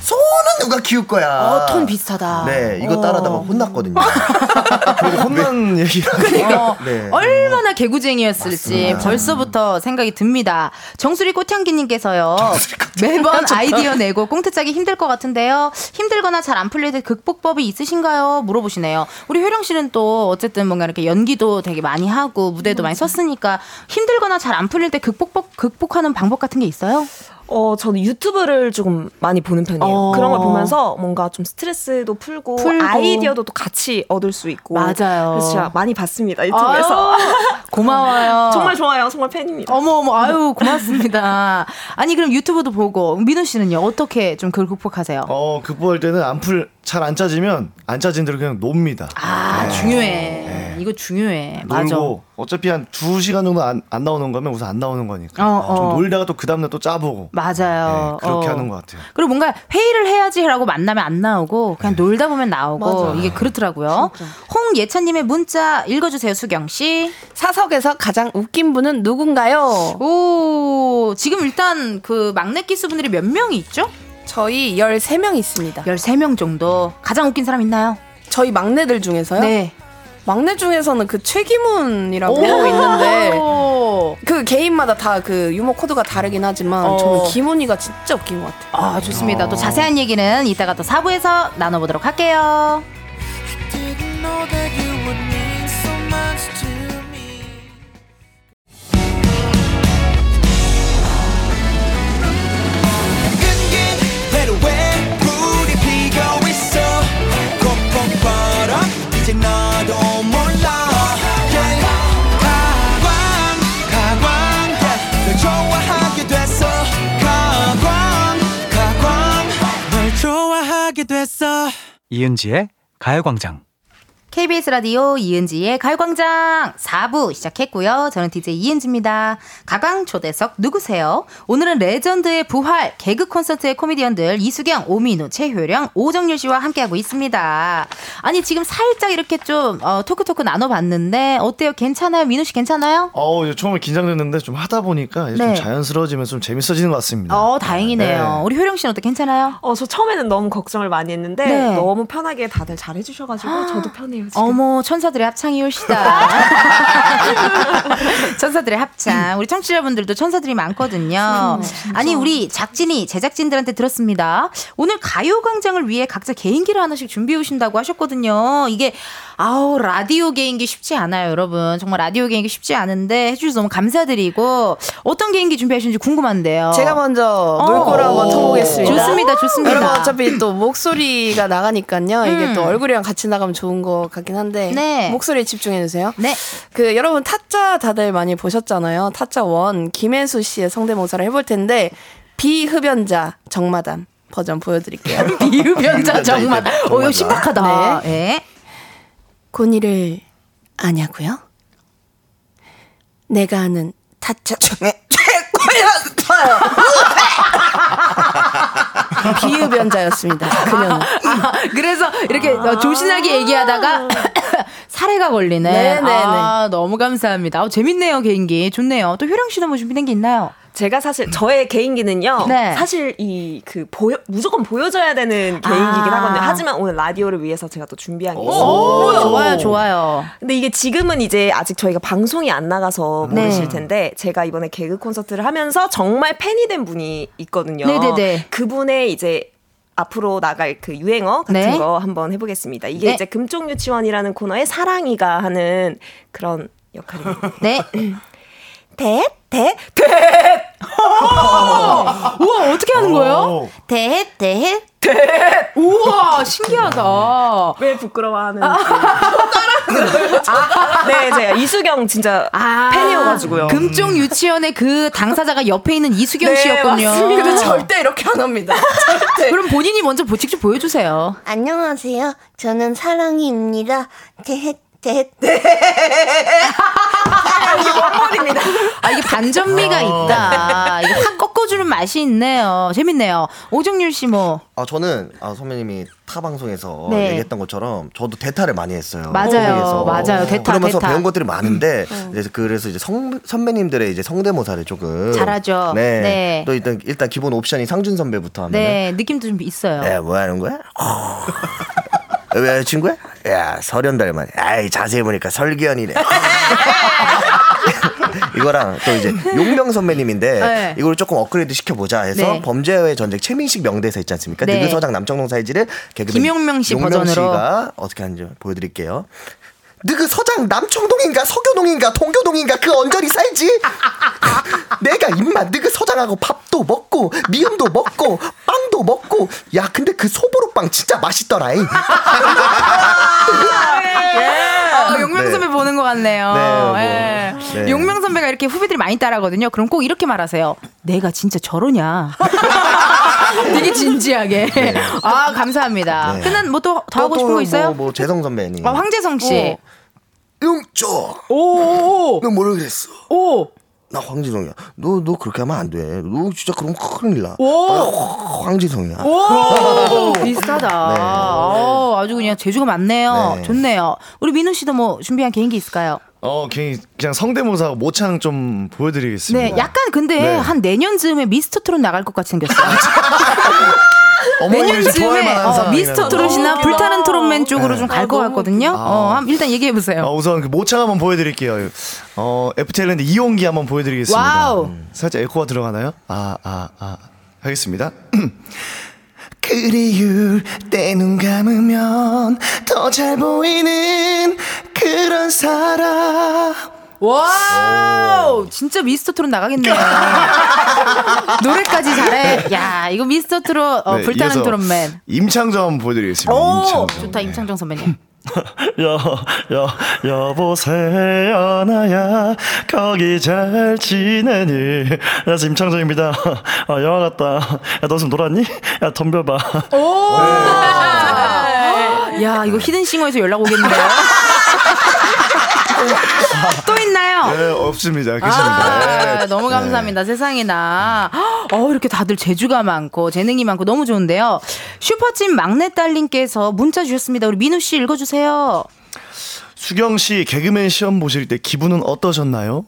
[SPEAKER 8] 소는 누가 키울 거야.
[SPEAKER 1] 어, 톤 비슷하다.
[SPEAKER 8] 네, 이거
[SPEAKER 1] 어.
[SPEAKER 8] 따라다가 혼났거든요.
[SPEAKER 6] 혼난 얘기라.
[SPEAKER 1] 어,
[SPEAKER 8] 네.
[SPEAKER 1] 얼마나 개구쟁이였을지 벌써부터 생각이 듭니다. 정수리 꽃향기님께서요. 매번 아이디어 내고 꽁트 짜기 힘들 것 같은데요. 힘들거나 잘 안 풀릴 때 극복법이 있으신가요? 물어보시네요. 우리 효령 씨는 또 어쨌든 뭔가 이렇게 연기도 되게 많이 하고 무대도 많이 섰으니까 힘들거나 잘 안 풀릴 때 극복법 극복하는 방법 같은 게 있어요?
[SPEAKER 7] 어, 저는 유튜브를 조금 많이 보는 편이에요.
[SPEAKER 1] 어.
[SPEAKER 7] 그런 걸 보면서 뭔가 좀 스트레스도 풀고,
[SPEAKER 1] 풀고.
[SPEAKER 7] 아이디어도 또 같이 얻을 수 있고.
[SPEAKER 1] 맞아요.
[SPEAKER 7] 그래서 제가 많이 봤습니다, 유튜브에서.
[SPEAKER 1] 아유, 고마워요.
[SPEAKER 7] 정말 좋아요. 정말 팬입니다.
[SPEAKER 1] 어머 어머 아유 고맙습니다. 아니 그럼 유튜브도 보고 민우 씨는요 어떻게 좀 그걸 극복하세요?
[SPEAKER 6] 어 극복할 때는 안풀 잘 안 짜지면 안 짜진 대로 그냥 놉니다.
[SPEAKER 1] 아 중요해. 이거 중요해. 맞아.
[SPEAKER 6] 어차피 한 두 시간 정도 안, 안 나오는 거면 우선 안 나오는 거니까
[SPEAKER 1] 어, 어.
[SPEAKER 6] 좀 놀다가 또 그 다음날 또 짜보고
[SPEAKER 1] 맞아요.
[SPEAKER 6] 네, 그렇게
[SPEAKER 1] 어.
[SPEAKER 6] 하는 것 같아요.
[SPEAKER 1] 그리고 뭔가 회의를 해야지라고 만나면 안 나오고 그냥 놀다 보면 나오고
[SPEAKER 5] 맞아.
[SPEAKER 1] 이게 그렇더라고요. 홍예찬님의 문자 읽어주세요 수경 씨.
[SPEAKER 5] 사석에서 가장 웃긴 분은 누군가요?
[SPEAKER 1] 오 지금 일단 그 막내 기수분들이 몇 명이 있죠?
[SPEAKER 5] 저희 13명 있습니다.
[SPEAKER 1] 13명 정도. 가장 웃긴 사람 있나요?
[SPEAKER 5] 저희 막내들 중에서요?
[SPEAKER 1] 네.
[SPEAKER 5] 막내 중에서는 그 최기문이라고
[SPEAKER 1] 오.
[SPEAKER 5] 있는데 그 개인마다 다 그 유머 코드가 다르긴 하지만
[SPEAKER 1] 어.
[SPEAKER 5] 저는 기문이가 진짜 웃긴 것 같아요.
[SPEAKER 1] 아, 좋습니다. 또 자세한 얘기는 이따가 또 4부에서 나눠보도록 할게요.
[SPEAKER 9] 이은지의 가요광장.
[SPEAKER 1] KBS 라디오 이은지의 가요광장 4부 시작했고요. 저는 DJ 이은지입니다. 가강 초대석 누구세요? 오늘은 레전드의 부활 개그 콘서트의 코미디언들 이수경, 오민우, 최효령, 오정률 씨와 함께하고 있습니다. 아니 지금 살짝 이렇게 좀 어, talk talk 나눠봤는데 어때요? 괜찮아요? 민우 씨 괜찮아요?
[SPEAKER 6] 어 처음에 긴장됐는데 좀 하다 보니까 이제
[SPEAKER 1] 네.
[SPEAKER 6] 좀 자연스러워지면 좀 재밌어지는 것 같습니다.
[SPEAKER 1] 어 다행이네요.
[SPEAKER 6] 네.
[SPEAKER 1] 우리 효령 씨는 어때? 괜찮아요?
[SPEAKER 7] 어, 저 처음에는 너무 걱정을 많이 했는데,
[SPEAKER 1] 네.
[SPEAKER 7] 너무 편하게 다들 잘해주셔가지고, 저도 편해요, 지금.
[SPEAKER 1] 어머 천사들의 합창이 올시다. 천사들의 합창. 우리 청취자분들도 천사들이 많거든요. 아니 우리 작진이 제작진들한테 들었습니다. 오늘 가요광장을 위해 각자 개인기를 하나씩 준비해 오신다고 하셨거든요. 이게 아우 라디오 개인기 쉽지 않아요, 여러분. 정말 라디오 개인기 쉽지 않은데 해주셔서 너무 감사드리고 어떤 개인기 준비하시는지 궁금한데요.
[SPEAKER 5] 제가 먼저 놀고를
[SPEAKER 1] 어.
[SPEAKER 5] 한번 쳐보겠습니다.
[SPEAKER 1] 좋습니다, 좋습니다.
[SPEAKER 5] 여러분 어차피 또 목소리가 나가니까요. 이게
[SPEAKER 1] 음.
[SPEAKER 5] 또 얼굴이랑 같이 나가면 좋은 것 같긴 한데
[SPEAKER 1] 네.
[SPEAKER 5] 목소리에 집중해 주세요.
[SPEAKER 1] 네.
[SPEAKER 5] 그 여러분 타짜 다들 많이 보셨잖아요. 타짜 원 김혜수 씨의 성대모사를 해볼 텐데 비흡연자 정마담 버전 보여드릴게요.
[SPEAKER 1] 비흡연자. 어, 이거 신박하다.
[SPEAKER 5] 네.
[SPEAKER 1] 예.
[SPEAKER 5] 고니를 아냐고요? 내가 아는 타짜 중에 최고였어요. 비흡연자였습니다. 그녀는.
[SPEAKER 1] 아, 그래서 이렇게 어, 조신하게 얘기하다가 사례가 걸리네.
[SPEAKER 5] 네, 네,
[SPEAKER 1] 아, 너무 감사합니다. 어, 재밌네요, 개인기. 좋네요. 또 효령 씨도 뭐 준비된 게 있나요?
[SPEAKER 7] 제가 사실 저의 개인기는요.
[SPEAKER 1] 네.
[SPEAKER 7] 사실 이 그 보여 무조건 보여줘야 되는 개인기긴
[SPEAKER 1] 아.
[SPEAKER 7] 하거든요. 하지만 오늘 라디오를 위해서 제가 또 준비한 게 있어요.
[SPEAKER 1] 오, 좋아요, 좋아요.
[SPEAKER 7] 근데 이게 지금은 이제 아직 저희가 방송이 안 나가서
[SPEAKER 1] 네.
[SPEAKER 7] 모르실 텐데 제가 이번에 개그 콘서트를 하면서 정말 팬이 된 분이 있거든요.
[SPEAKER 1] 네네네.
[SPEAKER 7] 그분의 이제 앞으로 나갈 그 유행어 같은
[SPEAKER 1] 네.
[SPEAKER 7] 거 한번 해보겠습니다. 이게
[SPEAKER 1] 네.
[SPEAKER 7] 이제 금쪽 유치원이라는 코너에 사랑이가 하는 그런 역할입니다.
[SPEAKER 1] 네.
[SPEAKER 7] 대, 대, 대.
[SPEAKER 1] 우와, 어떻게 하는 거예요? 대, 대, 대. 우와, 신기하다.
[SPEAKER 7] 왜 부끄러워하는? 아, 네, 제가 이수경 진짜
[SPEAKER 1] 아,
[SPEAKER 7] 팬이어가지고요.
[SPEAKER 1] 금쪽 유치원의 그 당사자가 옆에 있는 이수경
[SPEAKER 7] 네,
[SPEAKER 1] 씨였군요.
[SPEAKER 7] 맞습니다.
[SPEAKER 5] 근데 절대 이렇게 안 합니다. 절대.
[SPEAKER 1] 그럼 본인이 먼저 보- 직접 보여주세요.
[SPEAKER 10] 안녕하세요. 저는 사랑이입니다. 대, 대,
[SPEAKER 1] 아, 이게 반전미가 있다. 이게 확 꺾어주는 맛이 있네요. 재밌네요. 오정률 씨 뭐.
[SPEAKER 8] 아 저는 아, 선배님이 타 방송에서
[SPEAKER 1] 네.
[SPEAKER 8] 얘기했던 것처럼 저도 대타를 많이 했어요.
[SPEAKER 1] 맞아요.
[SPEAKER 8] 방송에서.
[SPEAKER 1] 맞아요. 대타,
[SPEAKER 8] 그러면서
[SPEAKER 1] 대타.
[SPEAKER 8] 배운 것들이 많은데 이제 그래서 이제 성, 선배님들의 이제 성대모사를 조금
[SPEAKER 1] 잘하죠.
[SPEAKER 8] 네.
[SPEAKER 1] 네.
[SPEAKER 8] 또 일단 일단 기본 옵션이 상준 선배부터 하면
[SPEAKER 1] 네, 느낌도 좀 있어요.
[SPEAKER 8] 야, 뭐 하는 거야? 어. 왜 친구야? 야, 설현달 말이야. 아이, 자세히 보니까 설기현이네. 이거랑 또 이제 용명 선배님인데
[SPEAKER 1] 네.
[SPEAKER 8] 이걸 조금 업그레이드 시켜보자 해서
[SPEAKER 1] 네.
[SPEAKER 8] 범죄의 전쟁 최민식 명대사 있지 않습니까?
[SPEAKER 1] 네.
[SPEAKER 8] 느그 서장 남청동 사이즈를 개그맨
[SPEAKER 1] 김용명 씨
[SPEAKER 8] 용명
[SPEAKER 1] 버전으로.
[SPEAKER 8] 씨가 어떻게 하는지 보여드릴게요. 느그서장 남청동인가 서교동인가 동교동인가 그 언저리 살지? 내가 임마 느그서장하고 밥도 먹고 미음도 먹고 빵도 먹고 야 근데 그 소보루빵 진짜 맛있더라잉.
[SPEAKER 1] 아, 용명
[SPEAKER 8] 네.
[SPEAKER 1] 선배 보는 것 같네요.
[SPEAKER 8] 네, 뭐,
[SPEAKER 1] 예.
[SPEAKER 8] 네.
[SPEAKER 1] 용명 선배가 이렇게 후배들이 많이 따라하거든요. 그럼 꼭 이렇게 말하세요. 내가 진짜 저러냐. 되게 진지하게. 아, 감사합니다.
[SPEAKER 8] 네.
[SPEAKER 1] 끝난 뭐또더 하고
[SPEAKER 8] 또
[SPEAKER 1] 싶은 거 있어요?
[SPEAKER 8] 뭐, 뭐 재성 선배님.
[SPEAKER 1] 아, 황재성 씨.
[SPEAKER 8] 용조.
[SPEAKER 1] 오,
[SPEAKER 8] 너 뭐라 그랬어?
[SPEAKER 1] 오,
[SPEAKER 8] 나 황지성이야. 너 너 그렇게 하면 안 돼. 너 진짜 그럼 큰일 나.
[SPEAKER 1] 오.
[SPEAKER 8] 나 황- 황지성이야.
[SPEAKER 1] 오, 비슷하다.
[SPEAKER 8] 네.
[SPEAKER 1] 어, 아주 그냥 재주가 많네요.
[SPEAKER 8] 네.
[SPEAKER 1] 좋네요. 우리 민우 씨도 뭐 준비한 개인기 있을까요?
[SPEAKER 6] 어, 그냥, 그냥 성대모사 모창 좀 보여드리겠습니다.
[SPEAKER 1] 네, 약간 근데
[SPEAKER 6] 네.
[SPEAKER 1] 한 내년쯤에 미스터 트롯 나갈 것 같이 생겼어요.
[SPEAKER 6] 어머님이 좋아할
[SPEAKER 1] 내년쯤에
[SPEAKER 6] 만한
[SPEAKER 1] 어. 미스터 트롯이나 불타는 트롯맨 쪽으로
[SPEAKER 6] 네.
[SPEAKER 1] 좀갈 것 같거든요. 어, 한- 일단 얘기해 보세요.
[SPEAKER 6] 어, 우선 그 모창 한번 보여드릴게요. 어, FT아일랜드 이홍기 한번 보여드리겠습니다.
[SPEAKER 1] Wow.
[SPEAKER 6] 음, 살짝 에코가 들어가나요? 아, 아, 아. 하겠습니다. 그리울 때 눈 감으면 더 잘 보이는 그런 사람.
[SPEAKER 1] Wow, 진짜 미스터 트롯 나가겠네요. 노래까지 잘해. 야, 이거 미스터 트롯, 어,
[SPEAKER 6] 네,
[SPEAKER 1] 불타는 트롯맨.
[SPEAKER 6] 임창정 한번 보여드리겠습니다.
[SPEAKER 1] 오,
[SPEAKER 6] 임창정.
[SPEAKER 1] 좋다, 임창정 선배님.
[SPEAKER 9] 여, 여, 여보세요, 나야. 거기 잘 지내니? 나 지금 임창정입니다. 아, 영화 같다. 야, 너좀 놀았니? 야, 덤벼봐.
[SPEAKER 1] 야, 이거 히든싱어에서 연락 오겠는데요? 또 있나요?
[SPEAKER 6] 네, 없습니다. 괜찮습니다.
[SPEAKER 1] 아,
[SPEAKER 6] 네.
[SPEAKER 1] 너무 감사합니다. 세상에나. 어, 이렇게 다들 재주가 많고 재능이 많고 너무 좋은데요. 슈퍼찐 막내딸님께서 문자 주셨습니다. 우리 민우 씨 읽어주세요.
[SPEAKER 6] 수경 씨 개그맨 시험 보실 때 기분은 어떠셨나요?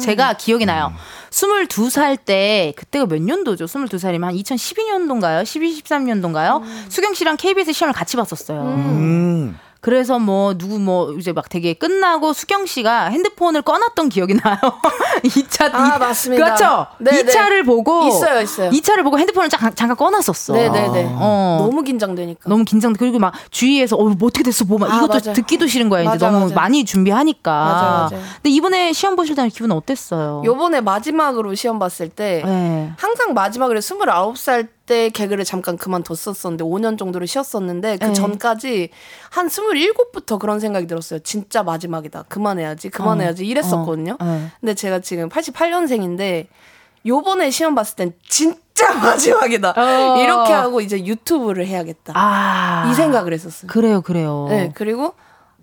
[SPEAKER 1] 제가 기억이 나요. 22살 때, 그때가 몇 년도죠? 22살이면 한 2012년도인가요? 12, 13년도인가요? 수경 씨랑 KBS 시험을 같이 봤었어요.
[SPEAKER 6] 음.
[SPEAKER 1] 그래서 뭐 누구 뭐 이제 막 되게 끝나고 수경 씨가 핸드폰을 꺼놨던 기억이 나요. 2차
[SPEAKER 5] 아, 맞습니다.
[SPEAKER 1] 그렇죠.
[SPEAKER 5] 네,
[SPEAKER 1] 2차를 보고
[SPEAKER 5] 있어요, 있어요.
[SPEAKER 1] 2차를 보고 핸드폰을 잠깐, 잠깐 꺼놨었어.
[SPEAKER 5] 네 네 네.
[SPEAKER 1] 어.
[SPEAKER 5] 너무 긴장되니까.
[SPEAKER 1] 너무 긴장 그리고 막 주위에서 어, 뭐 어떻게 됐어 뭐막
[SPEAKER 5] 아,
[SPEAKER 1] 이것도
[SPEAKER 5] 맞아.
[SPEAKER 1] 듣기도 싫은 거야 이제
[SPEAKER 5] 맞아,
[SPEAKER 1] 너무
[SPEAKER 5] 맞아.
[SPEAKER 1] 많이 준비하니까
[SPEAKER 5] 맞아, 맞아.
[SPEAKER 1] 근데 이번에 시험 보실 때는 기분 어땠어요?
[SPEAKER 5] 요번에 마지막으로 시험 봤을 때
[SPEAKER 1] 네.
[SPEAKER 5] 항상 마지막으로 29살 때 개그를 잠깐 그만뒀었었는데 5년 정도를 쉬었었는데 그
[SPEAKER 1] 네.
[SPEAKER 5] 전까지 한 27부터 그런 생각이 들었어요. 진짜 마지막이다. 그만해야지. 그만해야지. 이랬었거든요.
[SPEAKER 1] 어, 네.
[SPEAKER 5] 근데 제가 지금 88년생인데 요번에 시험 봤을 땐 진짜 마지막이다.
[SPEAKER 1] 어.
[SPEAKER 5] 이렇게 하고 이제 유튜브를 해야겠다.
[SPEAKER 1] 아
[SPEAKER 5] 이 생각을 했었어요.
[SPEAKER 1] 그래요 그래요.
[SPEAKER 5] 네, 그리고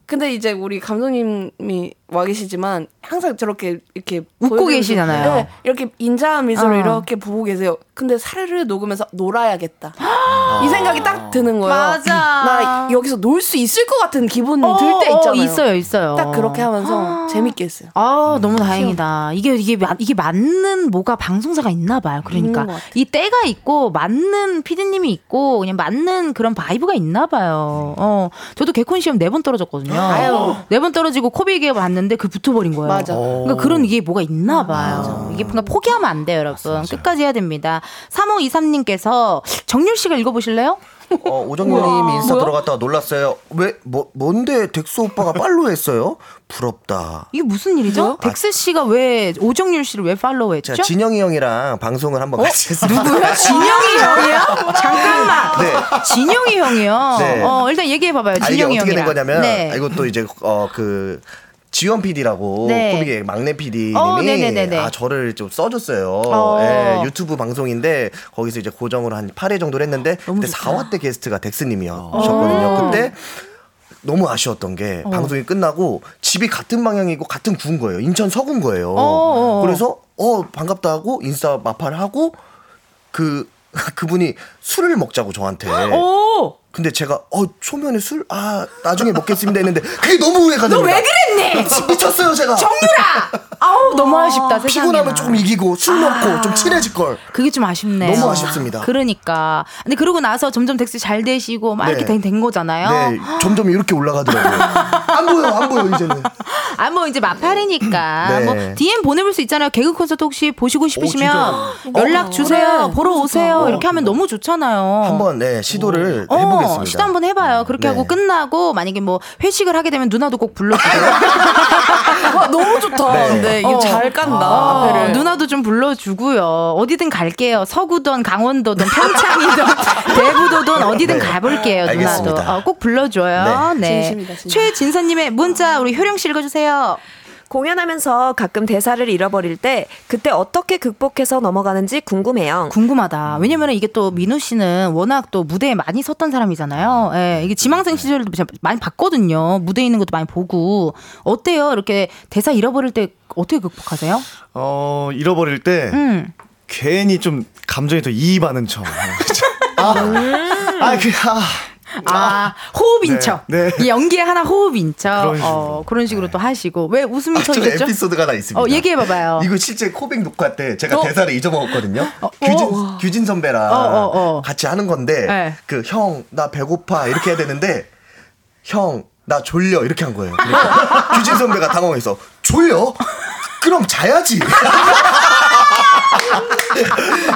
[SPEAKER 5] 근데 이제 우리 감독님이 와 계시지만 항상 저렇게 이렇게
[SPEAKER 1] 웃고 계시잖아요.
[SPEAKER 5] 네, 이렇게 인자한 미소를
[SPEAKER 1] 어.
[SPEAKER 5] 이렇게 보고 계세요. 근데 사르르 녹으면서 놀아야겠다. 이 생각이 딱 드는 거예요.
[SPEAKER 1] 맞아.
[SPEAKER 5] 나 여기서 놀 수 있을 것 같은 기분이
[SPEAKER 1] 어,
[SPEAKER 5] 들때
[SPEAKER 1] 어,
[SPEAKER 5] 있잖아요.
[SPEAKER 1] 있어요, 있어요.
[SPEAKER 5] 딱 그렇게 하면서 재밌게 했어요.
[SPEAKER 1] 아, 너무 다행이다. 이게, 이게, 마- 이게 맞는 뭐가 방송사가 있나 봐요. 그러니까. 이 때가 있고, 맞는 피디님이 있고, 그냥 맞는 그런 vibe가 있나 봐요. 어. 저도 개콘 시험 네 번 떨어졌거든요. 네 번 떨어지고 코빅에 봤는 데 그 붙어버린 거예요.
[SPEAKER 5] 맞아.
[SPEAKER 1] 그러니까 그런 이게 뭐가 있나 봐요. 이게 그러니까 포기하면 안 돼요, 여러분. 끝까지 해야 됩니다. 3523님께서 정률 씨가 읽어보실래요?
[SPEAKER 8] 어, 오정률님 인스타 들어갔다가 놀랐어요. 왜, 뭐, 뭔데 덱스 오빠가 follow 했어요? 부럽다.
[SPEAKER 1] 이게 무슨 일이죠? 덱스 씨가 왜 오정률 씨를 왜 팔로우 했죠?
[SPEAKER 8] 제가 진영이 형이랑 방송을 한번 같이 했어요.
[SPEAKER 1] 누구야? 진영이 형이요? 잠깐만.
[SPEAKER 8] 네.
[SPEAKER 1] 진영이 형이요.
[SPEAKER 8] 네.
[SPEAKER 1] 어, 일단 얘기해 봐봐요.
[SPEAKER 8] 아, 이게
[SPEAKER 1] 진영이
[SPEAKER 8] 어떻게 된
[SPEAKER 1] 형이랑.
[SPEAKER 8] 거냐면,
[SPEAKER 1] 네.
[SPEAKER 8] 아, 이것도 이제, 어, 그, 지원 PD라고,
[SPEAKER 1] 네.
[SPEAKER 8] 코빅의 막내 PD님이,
[SPEAKER 1] 어.
[SPEAKER 8] 아, 저를 좀 써줬어요.
[SPEAKER 1] 어.
[SPEAKER 8] 예, 유튜브 방송인데, 거기서 이제 고정으로 한 8회 정도를 했는데, 그때 4화 때 게스트가 덱스님이셨거든요.
[SPEAKER 1] 어.
[SPEAKER 8] 근데, 너무 아쉬웠던 게 방송이 끝나고 집이 같은 방향이고 같은 구인 거예요. 인천 서구인 거예요.
[SPEAKER 1] 어.
[SPEAKER 8] 그래서 어 반갑다 하고 인스타 마팔 하고 그 그분이 술을 먹자고 저한테.
[SPEAKER 1] 오!
[SPEAKER 8] 근데 제가 어 초면에 술 아 나중에 먹겠습니다 했는데 그게 너무 후회가 됩니다.
[SPEAKER 1] 왜 그랬니?
[SPEAKER 8] 미- 미쳤어요 제가.
[SPEAKER 1] 정유라! 아우, 너무 아쉽다, 세상에.
[SPEAKER 8] 피곤하면 조금 이기고 술 먹고 좀 친해질 걸.
[SPEAKER 1] 그게 좀 아쉽네요.
[SPEAKER 8] 너무 아쉽습니다.
[SPEAKER 1] 그러니까. 근데 그러고 나서 점점 덱스 잘 되시고 막
[SPEAKER 8] 네.
[SPEAKER 1] 이렇게 된, 된 거잖아요.
[SPEAKER 8] 네 점점 이렇게 올라가더라고요. 안 보여 안 보여 이제는.
[SPEAKER 1] 아, 뭐 이제 맞팔이니까.
[SPEAKER 8] 네.
[SPEAKER 1] 뭐 DM 보내볼 수 있잖아요. 개그 콘서트 혹시 보시고 싶으시면
[SPEAKER 8] 진짜.
[SPEAKER 1] 연락 주세요.
[SPEAKER 5] 그래.
[SPEAKER 1] 보러 오세요.
[SPEAKER 8] 어.
[SPEAKER 1] 이렇게 하면 너무 좋잖아요.
[SPEAKER 8] 한번 네 시도를
[SPEAKER 1] 어,
[SPEAKER 8] 해보 겠습니다.
[SPEAKER 1] 시도 한번 해봐요. 그렇게
[SPEAKER 8] 네.
[SPEAKER 1] 하고 끝나고 만약에 뭐 회식을 하게 되면 누나도 꼭 불러주세요.
[SPEAKER 5] 와, 너무 좋다.
[SPEAKER 8] 네.
[SPEAKER 5] 근데 이거
[SPEAKER 1] 어.
[SPEAKER 5] 잘 깐다.
[SPEAKER 1] 어,
[SPEAKER 5] 앞에를.
[SPEAKER 1] 누나도 좀 불러주고요. 어디든 갈게요. 서구든 강원도든 평창이든 대부도든 어디든
[SPEAKER 8] 네.
[SPEAKER 1] 가볼게요. 누나도
[SPEAKER 8] 알겠습니다.
[SPEAKER 1] 어, 꼭 불러줘요. 네.
[SPEAKER 5] 진심이다, 진심.
[SPEAKER 1] 최진선님의 문자 우리 효령 씨 읽어주세요.
[SPEAKER 7] 공연하면서 가끔 대사를 잃어버릴 때 그때 어떻게 극복해서 넘어가는지 궁금해요.
[SPEAKER 1] 궁금하다. 왜냐면 이게 또 민우 씨는 워낙 또 무대에 많이 섰던 사람이잖아요. 예, 이게 지망생 시절도 제가 많이 봤거든요. 무대에 있는 것도 많이 보고. 어때요? 이렇게 대사 잃어버릴 때 어떻게 극복하세요?
[SPEAKER 6] 어, 잃어버릴 때
[SPEAKER 1] 음.
[SPEAKER 6] 괜히 좀 감정이 더 이입하는 척. 아, 아, 그, 아.
[SPEAKER 1] 아, 호흡인
[SPEAKER 6] 네,
[SPEAKER 1] 척.
[SPEAKER 6] 네.
[SPEAKER 1] 이 연기에 하나 호흡인 척.
[SPEAKER 6] 그런 식으로.
[SPEAKER 1] 어, 그런 식으로 또 하시고. 왜 웃음이
[SPEAKER 8] 아, 저
[SPEAKER 1] 터지죠?
[SPEAKER 8] 에피소드가 하나 있습니다.
[SPEAKER 1] 어, 얘기해봐봐요.
[SPEAKER 8] 이거 실제 코빅 녹화 때 제가
[SPEAKER 1] 어?
[SPEAKER 8] 대사를 잊어먹었거든요. 규진 규진 선배랑
[SPEAKER 1] 어, 어, 어.
[SPEAKER 8] 같이 하는 건데
[SPEAKER 1] 네.
[SPEAKER 8] 그 형 나 배고파 이렇게 해야 되는데 형 나 졸려 이렇게 한 거예요. 그러니까 규진 선배가 당황해서 졸려? 그럼 자야지.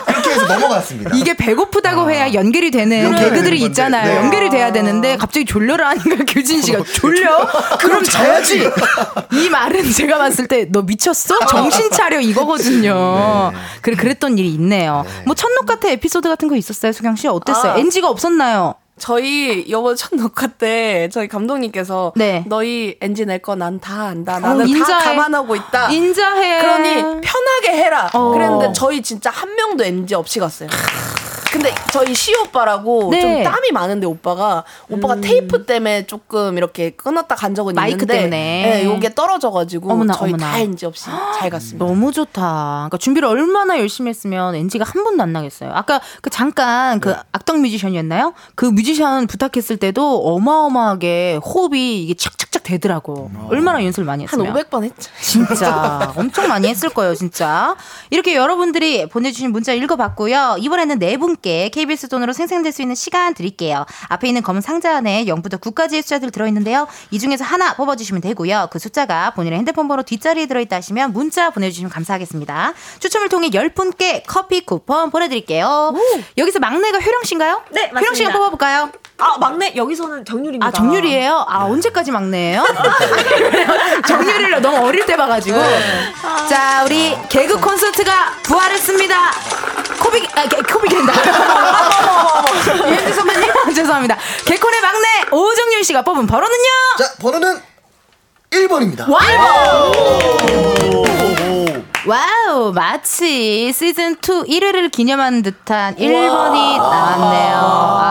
[SPEAKER 8] 그렇게 해서 넘어갔습니다.
[SPEAKER 1] 이게 배고프다고 해야 연결이 되는 개그들이 있잖아요.
[SPEAKER 8] 네.
[SPEAKER 1] 연결이 돼야 되는데 갑자기 졸려라 하니까 규진 씨가 졸려? 그럼 자야지. 이 말은 제가 봤을 때 너 미쳤어? 정신 차려 이거거든요. 그래 그랬던 일이 있네요. 뭐 첫녹 같은 에피소드 같은 거 있었어요, 수경 씨? 어땠어요?
[SPEAKER 5] 아.
[SPEAKER 1] NG가 없었나요?
[SPEAKER 5] 저희 이번 첫 녹화 때 저희 감독님께서
[SPEAKER 1] 네.
[SPEAKER 5] 너희 NG 낼거 난 다 안다. 나는
[SPEAKER 1] 인자해.
[SPEAKER 5] 다 감안하고 있다.
[SPEAKER 1] 인자해.
[SPEAKER 5] 그러니 편하게 해라.
[SPEAKER 1] 어.
[SPEAKER 5] 그랬는데 저희 진짜 한 명도 NG 없이 갔어요. 근데 저희 시 오빠라고
[SPEAKER 1] 네.
[SPEAKER 5] 좀 땀이 많은데 오빠가 오빠가 테이프 때문에 조금 이렇게 끊었다 간 적은
[SPEAKER 1] 마이크
[SPEAKER 5] 있는데
[SPEAKER 1] 때문에.
[SPEAKER 5] 네, 요게 떨어져가지고
[SPEAKER 1] 어머나,
[SPEAKER 5] 저희
[SPEAKER 1] 어머나.
[SPEAKER 5] 다 NG 없이 잘 갔습니다.
[SPEAKER 1] 너무 좋다. 그러니까 준비를 얼마나 열심히 했으면 NG가 한 번도 안 나겠어요. 아까 그 잠깐 그 악덕 뮤지션이었나요? 그 뮤지션 부탁했을 때도 어마어마하게 호흡이 이게 착착착 되더라고. 얼마나 연습을 많이
[SPEAKER 5] 한
[SPEAKER 1] 했으면.
[SPEAKER 5] 500번 했죠.
[SPEAKER 1] 진짜 엄청 많이 했을 거예요, 진짜. 이렇게 여러분들이 보내주신 문자 읽어봤고요. 이번에는 네 분께 KBS 돈으로 생생될 수 있는 시간 드릴게요. 앞에 있는 검은 상자 안에 0부터 9까지의 숫자들 들어있는데요. 이 중에서 하나 뽑아주시면 되고요. 그 숫자가 본인의 핸드폰 번호 뒷자리에 들어있다 하시면 문자 보내주시면 감사하겠습니다. 추첨을 통해 10분께 커피 쿠폰 보내드릴게요. 여기서 막내가 효령 씨인가요?
[SPEAKER 7] 네,
[SPEAKER 1] 효령 씨가
[SPEAKER 7] 맞습니다.
[SPEAKER 1] 뽑아볼까요?
[SPEAKER 7] 아 막내 여기서는 정률입니다.
[SPEAKER 1] 아, 정률이에요? 아, 언제까지 막내예요? 정률이를 너무 어릴 때 봐가지고. 자, 우리 개그 콘서트가 부활했습니다. 코빅, 아, 개, 코빅인다. 이현지 선배님? 죄송합니다. 개콘의 막내 오정률 씨가 뽑은 번호는요?
[SPEAKER 8] 자 번호는 1번입니다.
[SPEAKER 1] 와우, 마치 시즌2 1회를 기념한 듯한 1번이 나왔네요. 아,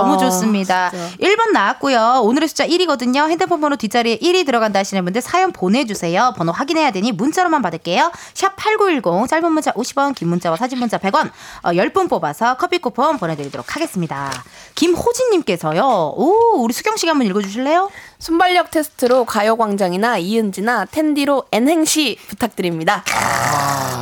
[SPEAKER 1] 너무 좋습니다. 1번 나왔고요. 오늘의 숫자 1이거든요. 핸드폰 번호 뒷자리에 1이 들어간다 하시는 분들 사연 보내주세요. 번호 확인해야 되니 문자로만 받을게요. 샵 8910 짧은 문자 50원 긴 문자와 사진 문자 100원 어, 10분 뽑아서 커피 쿠폰 보내드리도록 하겠습니다. 김호진님께서요. 오 우리 수경 씨가 한번 읽어주실래요?
[SPEAKER 5] 순발력 테스트로 가요광장이나 이은지나 텐디로 N행시 부탁드립니다.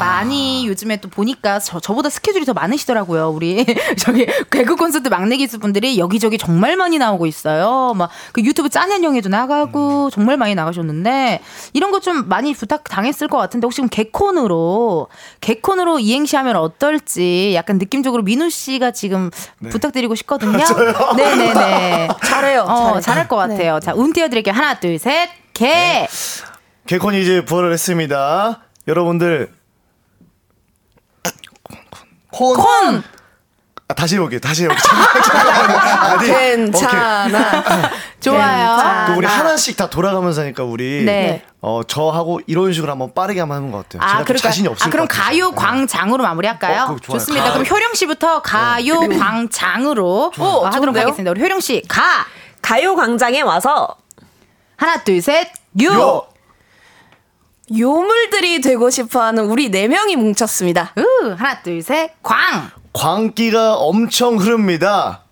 [SPEAKER 1] 많이 요즘에 또 보니까 저, 저보다 스케줄이 더 많으시더라고요. 우리 저기 개그 콘서트 막내 기수 분들이 여기저기 정말 많이 나오고 있어요. 막 그 유튜브 짜년형에도 나가고 정말 많이 나가셨는데 이런 거 좀 많이 부탁 당했을 것 같은데 혹시 그럼 개콘으로 개콘으로 이행시 하면 어떨지 약간 느낌적으로 민우 씨가 지금 부탁드리고 싶거든요. 네네네.
[SPEAKER 5] 잘해요.
[SPEAKER 1] 어,
[SPEAKER 5] 잘해요.
[SPEAKER 1] 잘할 것 같아요. 자, 운 띄워드릴게요. 하나, 둘, 셋. 개.
[SPEAKER 6] 개콘이 이제 부활을 했습니다. 여러분들
[SPEAKER 8] 콘.
[SPEAKER 1] 콘.
[SPEAKER 6] 아, 다시 해볼게요. 다시 해볼게요. 아니,
[SPEAKER 5] 괜찮아.
[SPEAKER 1] 좋아요.
[SPEAKER 6] 또 우리 하나씩 다 돌아가면서 하니까 우리
[SPEAKER 1] 네.
[SPEAKER 6] 어 저하고 이런 식으로 한번 빠르게 한번 하는 것 같아요. 제가 좀
[SPEAKER 1] 그러니까-
[SPEAKER 6] 자신이 없을
[SPEAKER 1] 아, 그럼
[SPEAKER 6] 것 같아요.
[SPEAKER 1] 가요 광장으로 마무리할까요?
[SPEAKER 6] 어.
[SPEAKER 1] 좋습니다.
[SPEAKER 6] 가.
[SPEAKER 1] 그럼 효령 씨부터 가요 광장으로 어, 하도록? 하겠습니다. 우리 효령 씨 가.
[SPEAKER 7] 가요광장에 와서
[SPEAKER 1] 하나 둘 셋. 요.
[SPEAKER 6] 요.
[SPEAKER 5] 요물들이 되고 싶어하는 우리 네 명이 뭉쳤습니다.
[SPEAKER 1] 으, 하나 둘 셋. 광.
[SPEAKER 6] 광기가 엄청 흐릅니다.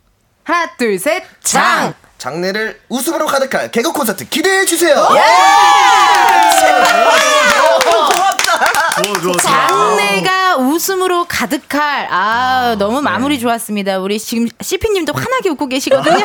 [SPEAKER 1] 하나 둘 셋. 장.
[SPEAKER 8] 장래를 웃음으로 가득할 개그 콘서트 기대해 주세요.
[SPEAKER 6] 좋아 좋아 좋아.
[SPEAKER 1] 장래가 웃음으로 가득할 아 너무 마무리 좋았습니다. 우리 지금 CP님도 환하게 웃고 계시거든요.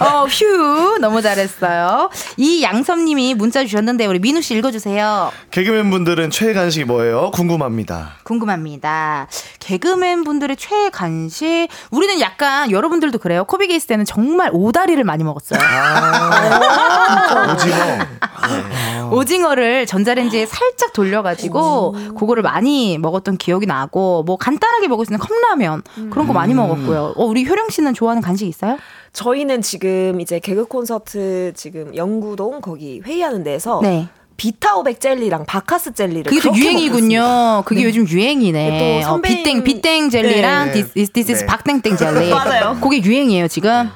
[SPEAKER 1] 어 휴 너무 잘했어요. 이 양섭님이 문자 주셨는데 우리 민우 씨 읽어주세요.
[SPEAKER 6] 개그맨 분들은 최애 간식이 뭐예요? 궁금합니다.
[SPEAKER 1] 궁금합니다. 개그맨 분들의 최애 간식 우리는 약간 여러분들도 그래요. 코빅에 있을 때는 정말 오다리를 많이 먹었어요.
[SPEAKER 6] 오징어.
[SPEAKER 1] 오징어를 전자레인지에 살짝 돌려가지고 그거를 많이 먹었던 기억이 나고 뭐 간단하게 먹을 수 있는 컵라면 그런 거 많이 먹었고요. 어, 우리 효령 씨는 좋아하는 간식 있어요?
[SPEAKER 7] 저희는 지금 이제 개그 콘서트 지금 연구동 거기 회의하는 데서
[SPEAKER 1] 네.
[SPEAKER 7] 비타오백 젤리랑 박카스 젤리를
[SPEAKER 1] 그게 또 유행이군요.
[SPEAKER 7] 먹었습니다.
[SPEAKER 1] 그게
[SPEAKER 7] 네.
[SPEAKER 1] 요즘 유행이네.
[SPEAKER 7] 또
[SPEAKER 1] 어,
[SPEAKER 7] 선배님-
[SPEAKER 1] 비땡 비땡 젤리랑
[SPEAKER 7] 네.
[SPEAKER 1] 디스 디스
[SPEAKER 8] 네.
[SPEAKER 1] 박땡땡 젤리.
[SPEAKER 7] 맞아요.
[SPEAKER 1] 그게 유행이에요 지금.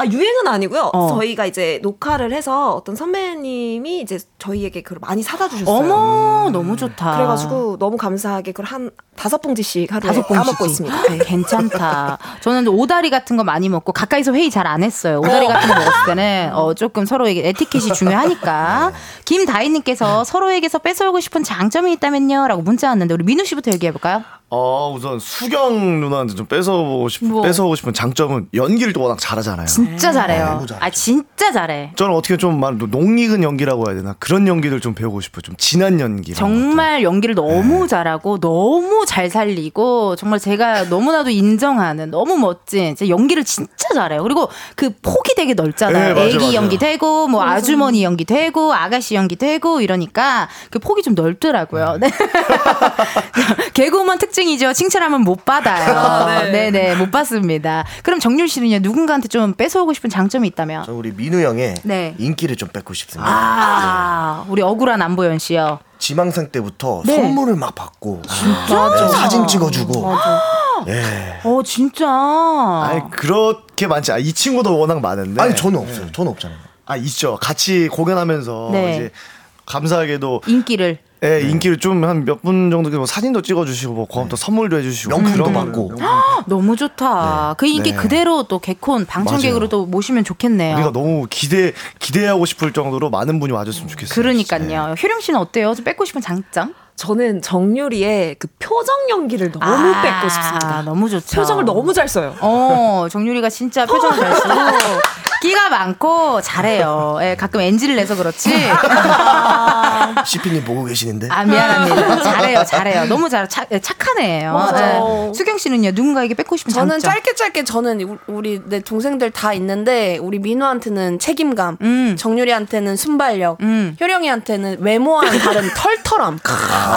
[SPEAKER 7] 아 유행은 아니고요.
[SPEAKER 1] 어.
[SPEAKER 7] 저희가 이제 녹화를 해서 어떤 선배님이 이제 저희에게 그걸 많이 사다 주셨어요.
[SPEAKER 1] 어머 너무 좋다.
[SPEAKER 7] 그래가지고 너무 감사하게 그걸 한 다섯 봉지씩 하루에
[SPEAKER 1] 다섯 봉지씩.
[SPEAKER 7] 까먹고 있습니다. 네.
[SPEAKER 1] 괜찮다. 저는 오다리 같은 거 많이 먹고 가까이서 회의 잘 안 했어요. 오다리 같은 거 먹었을 때는 어, 조금 서로에게 에티켓이 중요하니까. 김다희님께서 서로에게서 뺏어오고 싶은 장점이 있다면요?라고 문자 왔는데 우리 민우 씨부터 얘기해 볼까요?
[SPEAKER 6] 어 우선 수경 누나한테 좀 뺏어오고 싶
[SPEAKER 1] 뭐?
[SPEAKER 6] 뺏어오고 싶은 장점은 연기를 또 워낙 잘하잖아요.
[SPEAKER 1] 진짜 잘해요.
[SPEAKER 8] 너무 잘하죠.
[SPEAKER 1] 아 진짜 잘해.
[SPEAKER 6] 저는 어떻게 좀 말, 농익은 연기라고 해야 되나 그런 연기들 좀 배우고 싶어요. 좀 진한 연기.
[SPEAKER 1] 정말 연기를 너무 잘하고 너무 잘 살리고 정말 제가 너무나도 인정하는 너무 멋진 제 연기를 진짜 잘해요. 그리고 그 폭이 되게 넓잖아요.
[SPEAKER 6] 네,
[SPEAKER 1] 애기. 연기 되고 뭐 아주머니 연기 되고 아가씨 연기 되고 이러니까 그 폭이 좀 넓더라고요. 네. 개그우먼 특징 이죠. 칭찬하면 못 받아요. 네. 네못 받습니다. 그럼 정률 씨는요 누군가한테 좀 뺏어오고 싶은 장점이 있다면?
[SPEAKER 8] 저 우리 민우 형의
[SPEAKER 1] 네.
[SPEAKER 8] 인기를 좀 뺏고 싶습니다.
[SPEAKER 1] 아 우리 억울한 안보현 씨요.
[SPEAKER 8] 지망생 때부터
[SPEAKER 1] 네.
[SPEAKER 8] 선물을 막 받고 진짜 사진 찍어주고 예.
[SPEAKER 1] 어 진짜.
[SPEAKER 6] 아니 그렇게 많지. 아, 이 친구도 워낙 많은데.
[SPEAKER 8] 아니 저는 없어요. 저는 없잖아요.
[SPEAKER 6] 아 있죠. 같이 공연하면서
[SPEAKER 1] 네.
[SPEAKER 6] 이제 감사하게도
[SPEAKER 1] 인기를.
[SPEAKER 6] 예, 인기를 좀 한 몇 분 정도 뭐 사진도 찍어주시고 뭐 고맙다 선물도 해주시고
[SPEAKER 8] 명품도
[SPEAKER 6] 그런
[SPEAKER 8] 받고.
[SPEAKER 6] 거를
[SPEAKER 1] 너무 좋다. 그 인기
[SPEAKER 6] 네.
[SPEAKER 1] 그대로 또 개콘 방청객으로. 또 모시면 좋겠네요.
[SPEAKER 6] 우리가 너무 기대 기대하고 싶을 정도로 많은 분이 와줬으면 좋겠어요.
[SPEAKER 1] 그러니까요. 효령 씨는 어때요? 좀 뺏고 싶은 장점?
[SPEAKER 7] 저는 정유리의 그 표정 연기를 너무
[SPEAKER 1] 아,
[SPEAKER 7] 뺏고 싶습니다.
[SPEAKER 1] 너무 좋죠.
[SPEAKER 7] 표정을 너무 잘 써요.
[SPEAKER 1] 어, 정유리가 진짜 표정 잘 쓰고 끼가 많고 잘해요. 예, 가끔 NG를 내서 그렇지.
[SPEAKER 8] CP님 보고 계시는데.
[SPEAKER 1] 아, 미안합니다. 잘해요, 잘해요. 너무 잘, 착, 착한 애예요.
[SPEAKER 5] 맞아.
[SPEAKER 1] 예. 수경 씨는요, 누군가에게 뺏고 싶은
[SPEAKER 5] 저는
[SPEAKER 1] 장점?
[SPEAKER 5] 짧게 짧게 저는 우- 우리 내 동생들 다 있는데 우리 민우한테는 책임감,
[SPEAKER 1] 음.
[SPEAKER 5] 정유리한테는 순발력,
[SPEAKER 1] 음.
[SPEAKER 5] 효령이한테는 외모와는 다른 털털함.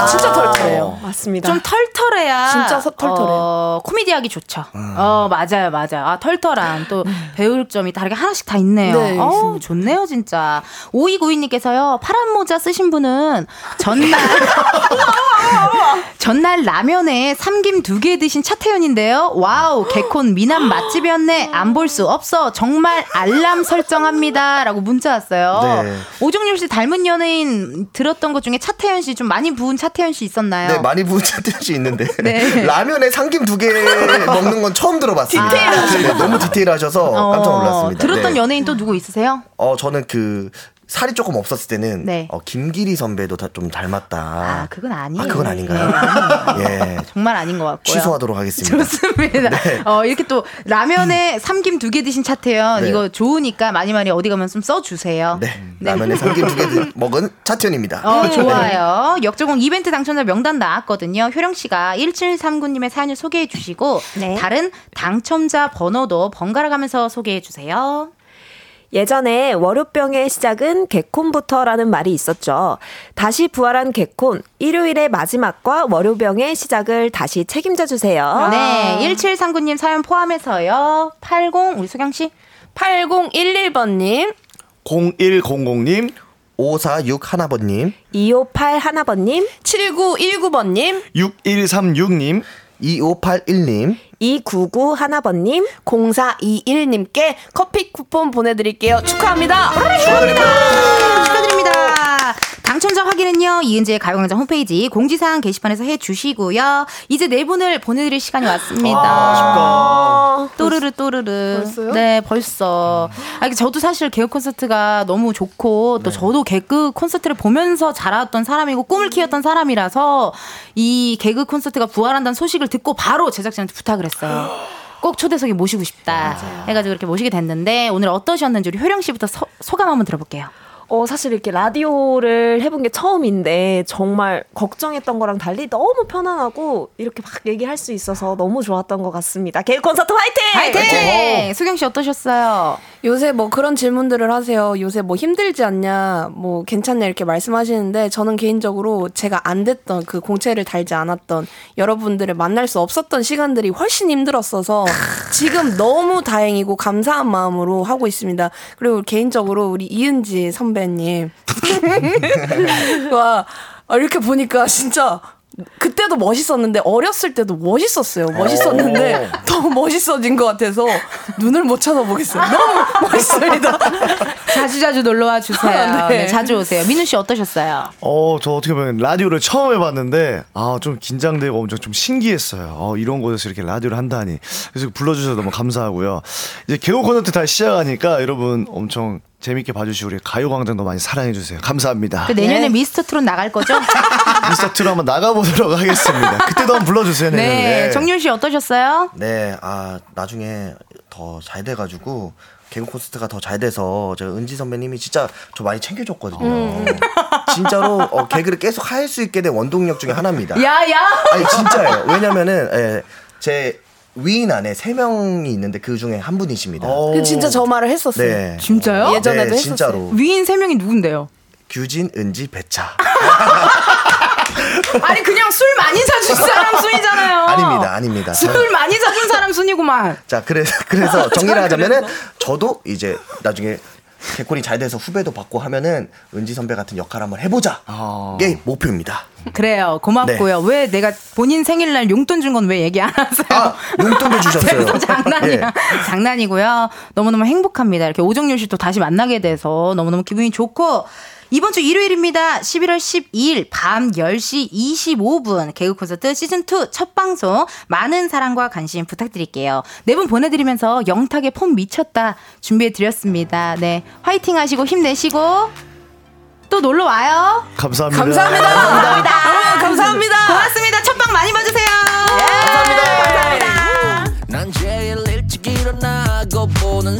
[SPEAKER 5] 진짜 털털해요.
[SPEAKER 7] 맞습니다.
[SPEAKER 1] 좀 털털해야
[SPEAKER 5] 진짜 서- 털털해요.
[SPEAKER 1] 어, 코미디하기 좋죠. 어 맞아요 맞아요. 아 털털한 또 배울 점이 다르게 하나씩 다 있네요.
[SPEAKER 5] 네,
[SPEAKER 1] 어, 좋네요, 진짜. 5292님께서요, 파란 모자 쓰신 분은 전날, 전날 라면에 삼김 두 개 드신 차태현인데요. 와우, 개콘 미남 맛집이었네. 안 볼 수 없어. 정말 알람 설정합니다. 라고 문자 왔어요.
[SPEAKER 8] 네.
[SPEAKER 1] 오정율 씨 닮은 연예인 들었던 것 중에 차태현 씨 좀 많이 부은 차태현 씨 있었나요?
[SPEAKER 8] 네, 많이 부은 차태현 씨 있는데
[SPEAKER 1] 네.
[SPEAKER 8] 라면에 삼김 두 개 먹는 건 처음 들어봤습니다. 네, 너무 디테일하셔서 깜짝 놀랐습니다.
[SPEAKER 1] 어, 들었던
[SPEAKER 8] 네.
[SPEAKER 1] 연예인 또 누구 있으세요?
[SPEAKER 8] 어, 저는 그 살이 조금 없었을 때는
[SPEAKER 1] 네.
[SPEAKER 8] 어, 김기리 선배도 다 좀 닮았다.
[SPEAKER 1] 아, 그건 아니에요.
[SPEAKER 8] 아, 그건 아닌가요? 예.
[SPEAKER 1] 정말 아닌 것 같고요.
[SPEAKER 8] 취소하도록 하겠습니다.
[SPEAKER 1] 좋습니다. 어, 이렇게 또 라면에 삼김 두 개 드신 차태현
[SPEAKER 8] 네.
[SPEAKER 1] 이거 좋으니까 많이 많이 어디 가면 좀 써주세요.
[SPEAKER 8] 네. 라면에 삼김 두 개 먹은 차태현입니다.
[SPEAKER 1] 어, 좋아요. 역조공 이벤트 당첨자 명단 나왔거든요. 효령 씨가 1739님의 사연을 소개해 주시고
[SPEAKER 7] 네.
[SPEAKER 1] 다른 당첨자 번호도 번갈아 가면서 소개해 주세요.
[SPEAKER 7] 예전에 월요병의 시작은 개콘부터라는 말이 있었죠. 다시 부활한 개콘, 일요일의 마지막과 월요병의 시작을 다시 책임져 주세요.
[SPEAKER 1] 네, 1739님 사연 포함해서요. 80 우리 소경 씨.
[SPEAKER 5] 8011번님,
[SPEAKER 6] 0100님
[SPEAKER 8] 546 하나번님,
[SPEAKER 7] 258 하나번님,
[SPEAKER 5] 7919번님,
[SPEAKER 6] 6136님
[SPEAKER 8] 2581님,
[SPEAKER 7] 299 하나번님,
[SPEAKER 5] 0421님께 커피 쿠폰 보내드릴게요. 축하합니다.
[SPEAKER 1] 축하드립니다. 당첨자 확인은요, 이은지의 가요광장 홈페이지 공지사항 게시판에서 해주시고요. 이제 네 분을 보내드릴 시간이 왔습니다.
[SPEAKER 7] 아,
[SPEAKER 1] 또르르 또르르.
[SPEAKER 5] 벌써요?
[SPEAKER 1] 네, 벌써. 아, 이게 저도 사실 개그 콘서트가 너무 좋고 또 저도 개그 콘서트를 보면서 자랐던 사람이고 꿈을 키웠던 사람이라서 이 개그 콘서트가 부활한다는 소식을 듣고 바로 제작진한테 부탁을 했어요. 꼭 초대석에 모시고 싶다. 해가지고 이렇게 모시게 됐는데 오늘 어떠셨는지 우리 효령 씨부터 서- 소감 한번 들어볼게요.
[SPEAKER 7] 어, 사실 이렇게 라디오를 해본 게 처음인데 정말 걱정했던 거랑 달리 너무 편안하고 이렇게 막 얘기할 수 있어서 너무 좋았던 것 같습니다. 개그 콘서트 화이팅!
[SPEAKER 1] 화이팅! 수경 씨 어떠셨어요?
[SPEAKER 5] 요새 뭐 그런 질문들을 하세요. 요새 뭐 힘들지 않냐, 뭐 괜찮냐 이렇게 말씀하시는데 저는 개인적으로 제가 안 됐던 그 공채를 달지 않았던 여러분들을 만날 수 없었던 시간들이 훨씬 힘들었어서 지금 너무 다행이고 감사한 마음으로 하고 있습니다. 그리고 개인적으로 우리 이은지 선배님 와 아, 이렇게 보니까 진짜 그때도 멋있었는데 어렸을 때도 멋있었어요. 멋있었는데 더 멋있어진 것 같아서 눈을 못 쳐다보겠어요. 너무 멋있습니다.
[SPEAKER 1] 자주 자주 놀러 와 주세요.
[SPEAKER 5] 네.
[SPEAKER 1] 네, 자주 오세요. 민우 씨 어떠셨어요?
[SPEAKER 6] 어, 저 어떻게 보면 라디오를 처음 해봤는데, 아, 좀 긴장되고 엄청 좀 신기했어요. 어, 이런 곳에서 이렇게 라디오를 한다니. 그래서 불러주셔서 너무 감사하고요. 이제 개그 콘서트 다시 시작하니까 여러분 엄청 재밌게 봐주시고 우리 가요광장도 많이 사랑해주세요. 감사합니다.
[SPEAKER 1] 그 내년에 미스터 트롯 나갈 거죠?
[SPEAKER 6] 미스터트로 한번 나가보도록 하겠습니다. 그때도 한번 불러주세요.
[SPEAKER 1] 네.
[SPEAKER 6] 내년에.
[SPEAKER 1] 정윤 씨 어떠셨어요?
[SPEAKER 8] 네, 아 나중에 더 잘 돼가지고 개그 콘서트가 더 잘 돼서 제가 은지 선배님이 진짜 저 많이 챙겨줬거든요.
[SPEAKER 1] 음.
[SPEAKER 8] 진짜로 어, 개그를 계속 할 수 있게 된 원동력 중에 하나입니다.
[SPEAKER 1] 야 야.
[SPEAKER 8] 아니 진짜예요. 왜냐면은 예, 제 위인 안에 세 명이 있는데 그 중에 한 분이십니다.
[SPEAKER 5] 그 진짜 저 말을 했었어요.
[SPEAKER 8] 네.
[SPEAKER 1] 진짜요?
[SPEAKER 5] 예전에도
[SPEAKER 8] 네,
[SPEAKER 5] 했었어요.
[SPEAKER 8] 진짜로
[SPEAKER 1] 위인 세 명이 누군데요?
[SPEAKER 8] 규진, 은지, 배차.
[SPEAKER 1] 아니 그냥 술 많이 사준 사람 순이잖아요.
[SPEAKER 8] 아닙니다, 아닙니다.
[SPEAKER 1] 술 많이 사준 사람 순이구만.
[SPEAKER 8] 자, 그래서 그래서 정리를 하자면은 저도 이제 나중에 개콘이 잘 돼서 후배도 받고 하면은 은지 선배 같은 역할 한번 해보자. 게 목표입니다.
[SPEAKER 1] 그래요. 고맙고요. 왜 내가 본인 생일날 용돈 준 건 왜 얘기 안 하세요?
[SPEAKER 8] 아, 용돈도 주셨어요.
[SPEAKER 1] 장난이야.
[SPEAKER 8] 예.
[SPEAKER 1] 장난이고요. 너무너무 행복합니다. 이렇게 오정률 씨또 다시 만나게 돼서 너무너무 기분이 좋고 이번 주 일요일입니다. 11월 12일 밤 10시 25분 개그 콘서트 시즌2 첫 방송 많은 사랑과 관심 부탁드릴게요. 네 분 보내드리면서 영탁의 폼 미쳤다 준비해드렸습니다. 네. 화이팅 하시고 힘내시고 또 놀러 와요.
[SPEAKER 6] 감사합니다.
[SPEAKER 5] 감사합니다. 감사합니다. 여러분 감사합니다.
[SPEAKER 1] 고맙습니다. 첫방 많이 봐주세요.
[SPEAKER 4] 난 제일 일찍 일어나고 보는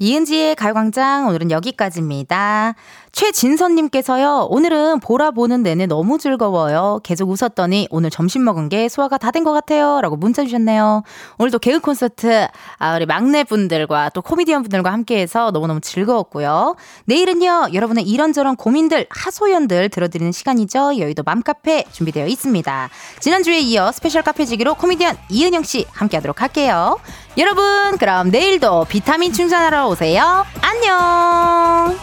[SPEAKER 1] 이은지의 가요광장 오늘은 여기까지입니다. 최진선님께서요, 오늘은 보라 보는 내내 너무 즐거워요. 계속 웃었더니 오늘 점심 먹은 게 소화가 다 된 것 같아요. 라고 문자 주셨네요. 오늘도 개그 콘서트, 아, 우리 막내 분들과 또 코미디언 분들과 함께 해서 너무너무 즐거웠고요. 내일은요, 여러분의 이런저런 고민들, 하소연들 들어드리는 시간이죠. 여의도 맘카페 준비되어 있습니다. 지난주에 이어 스페셜 카페지기로 코미디언 이은영씨 함께 하도록 할게요. 여러분, 그럼 내일도 비타민 충전하러 오세요. 안녕!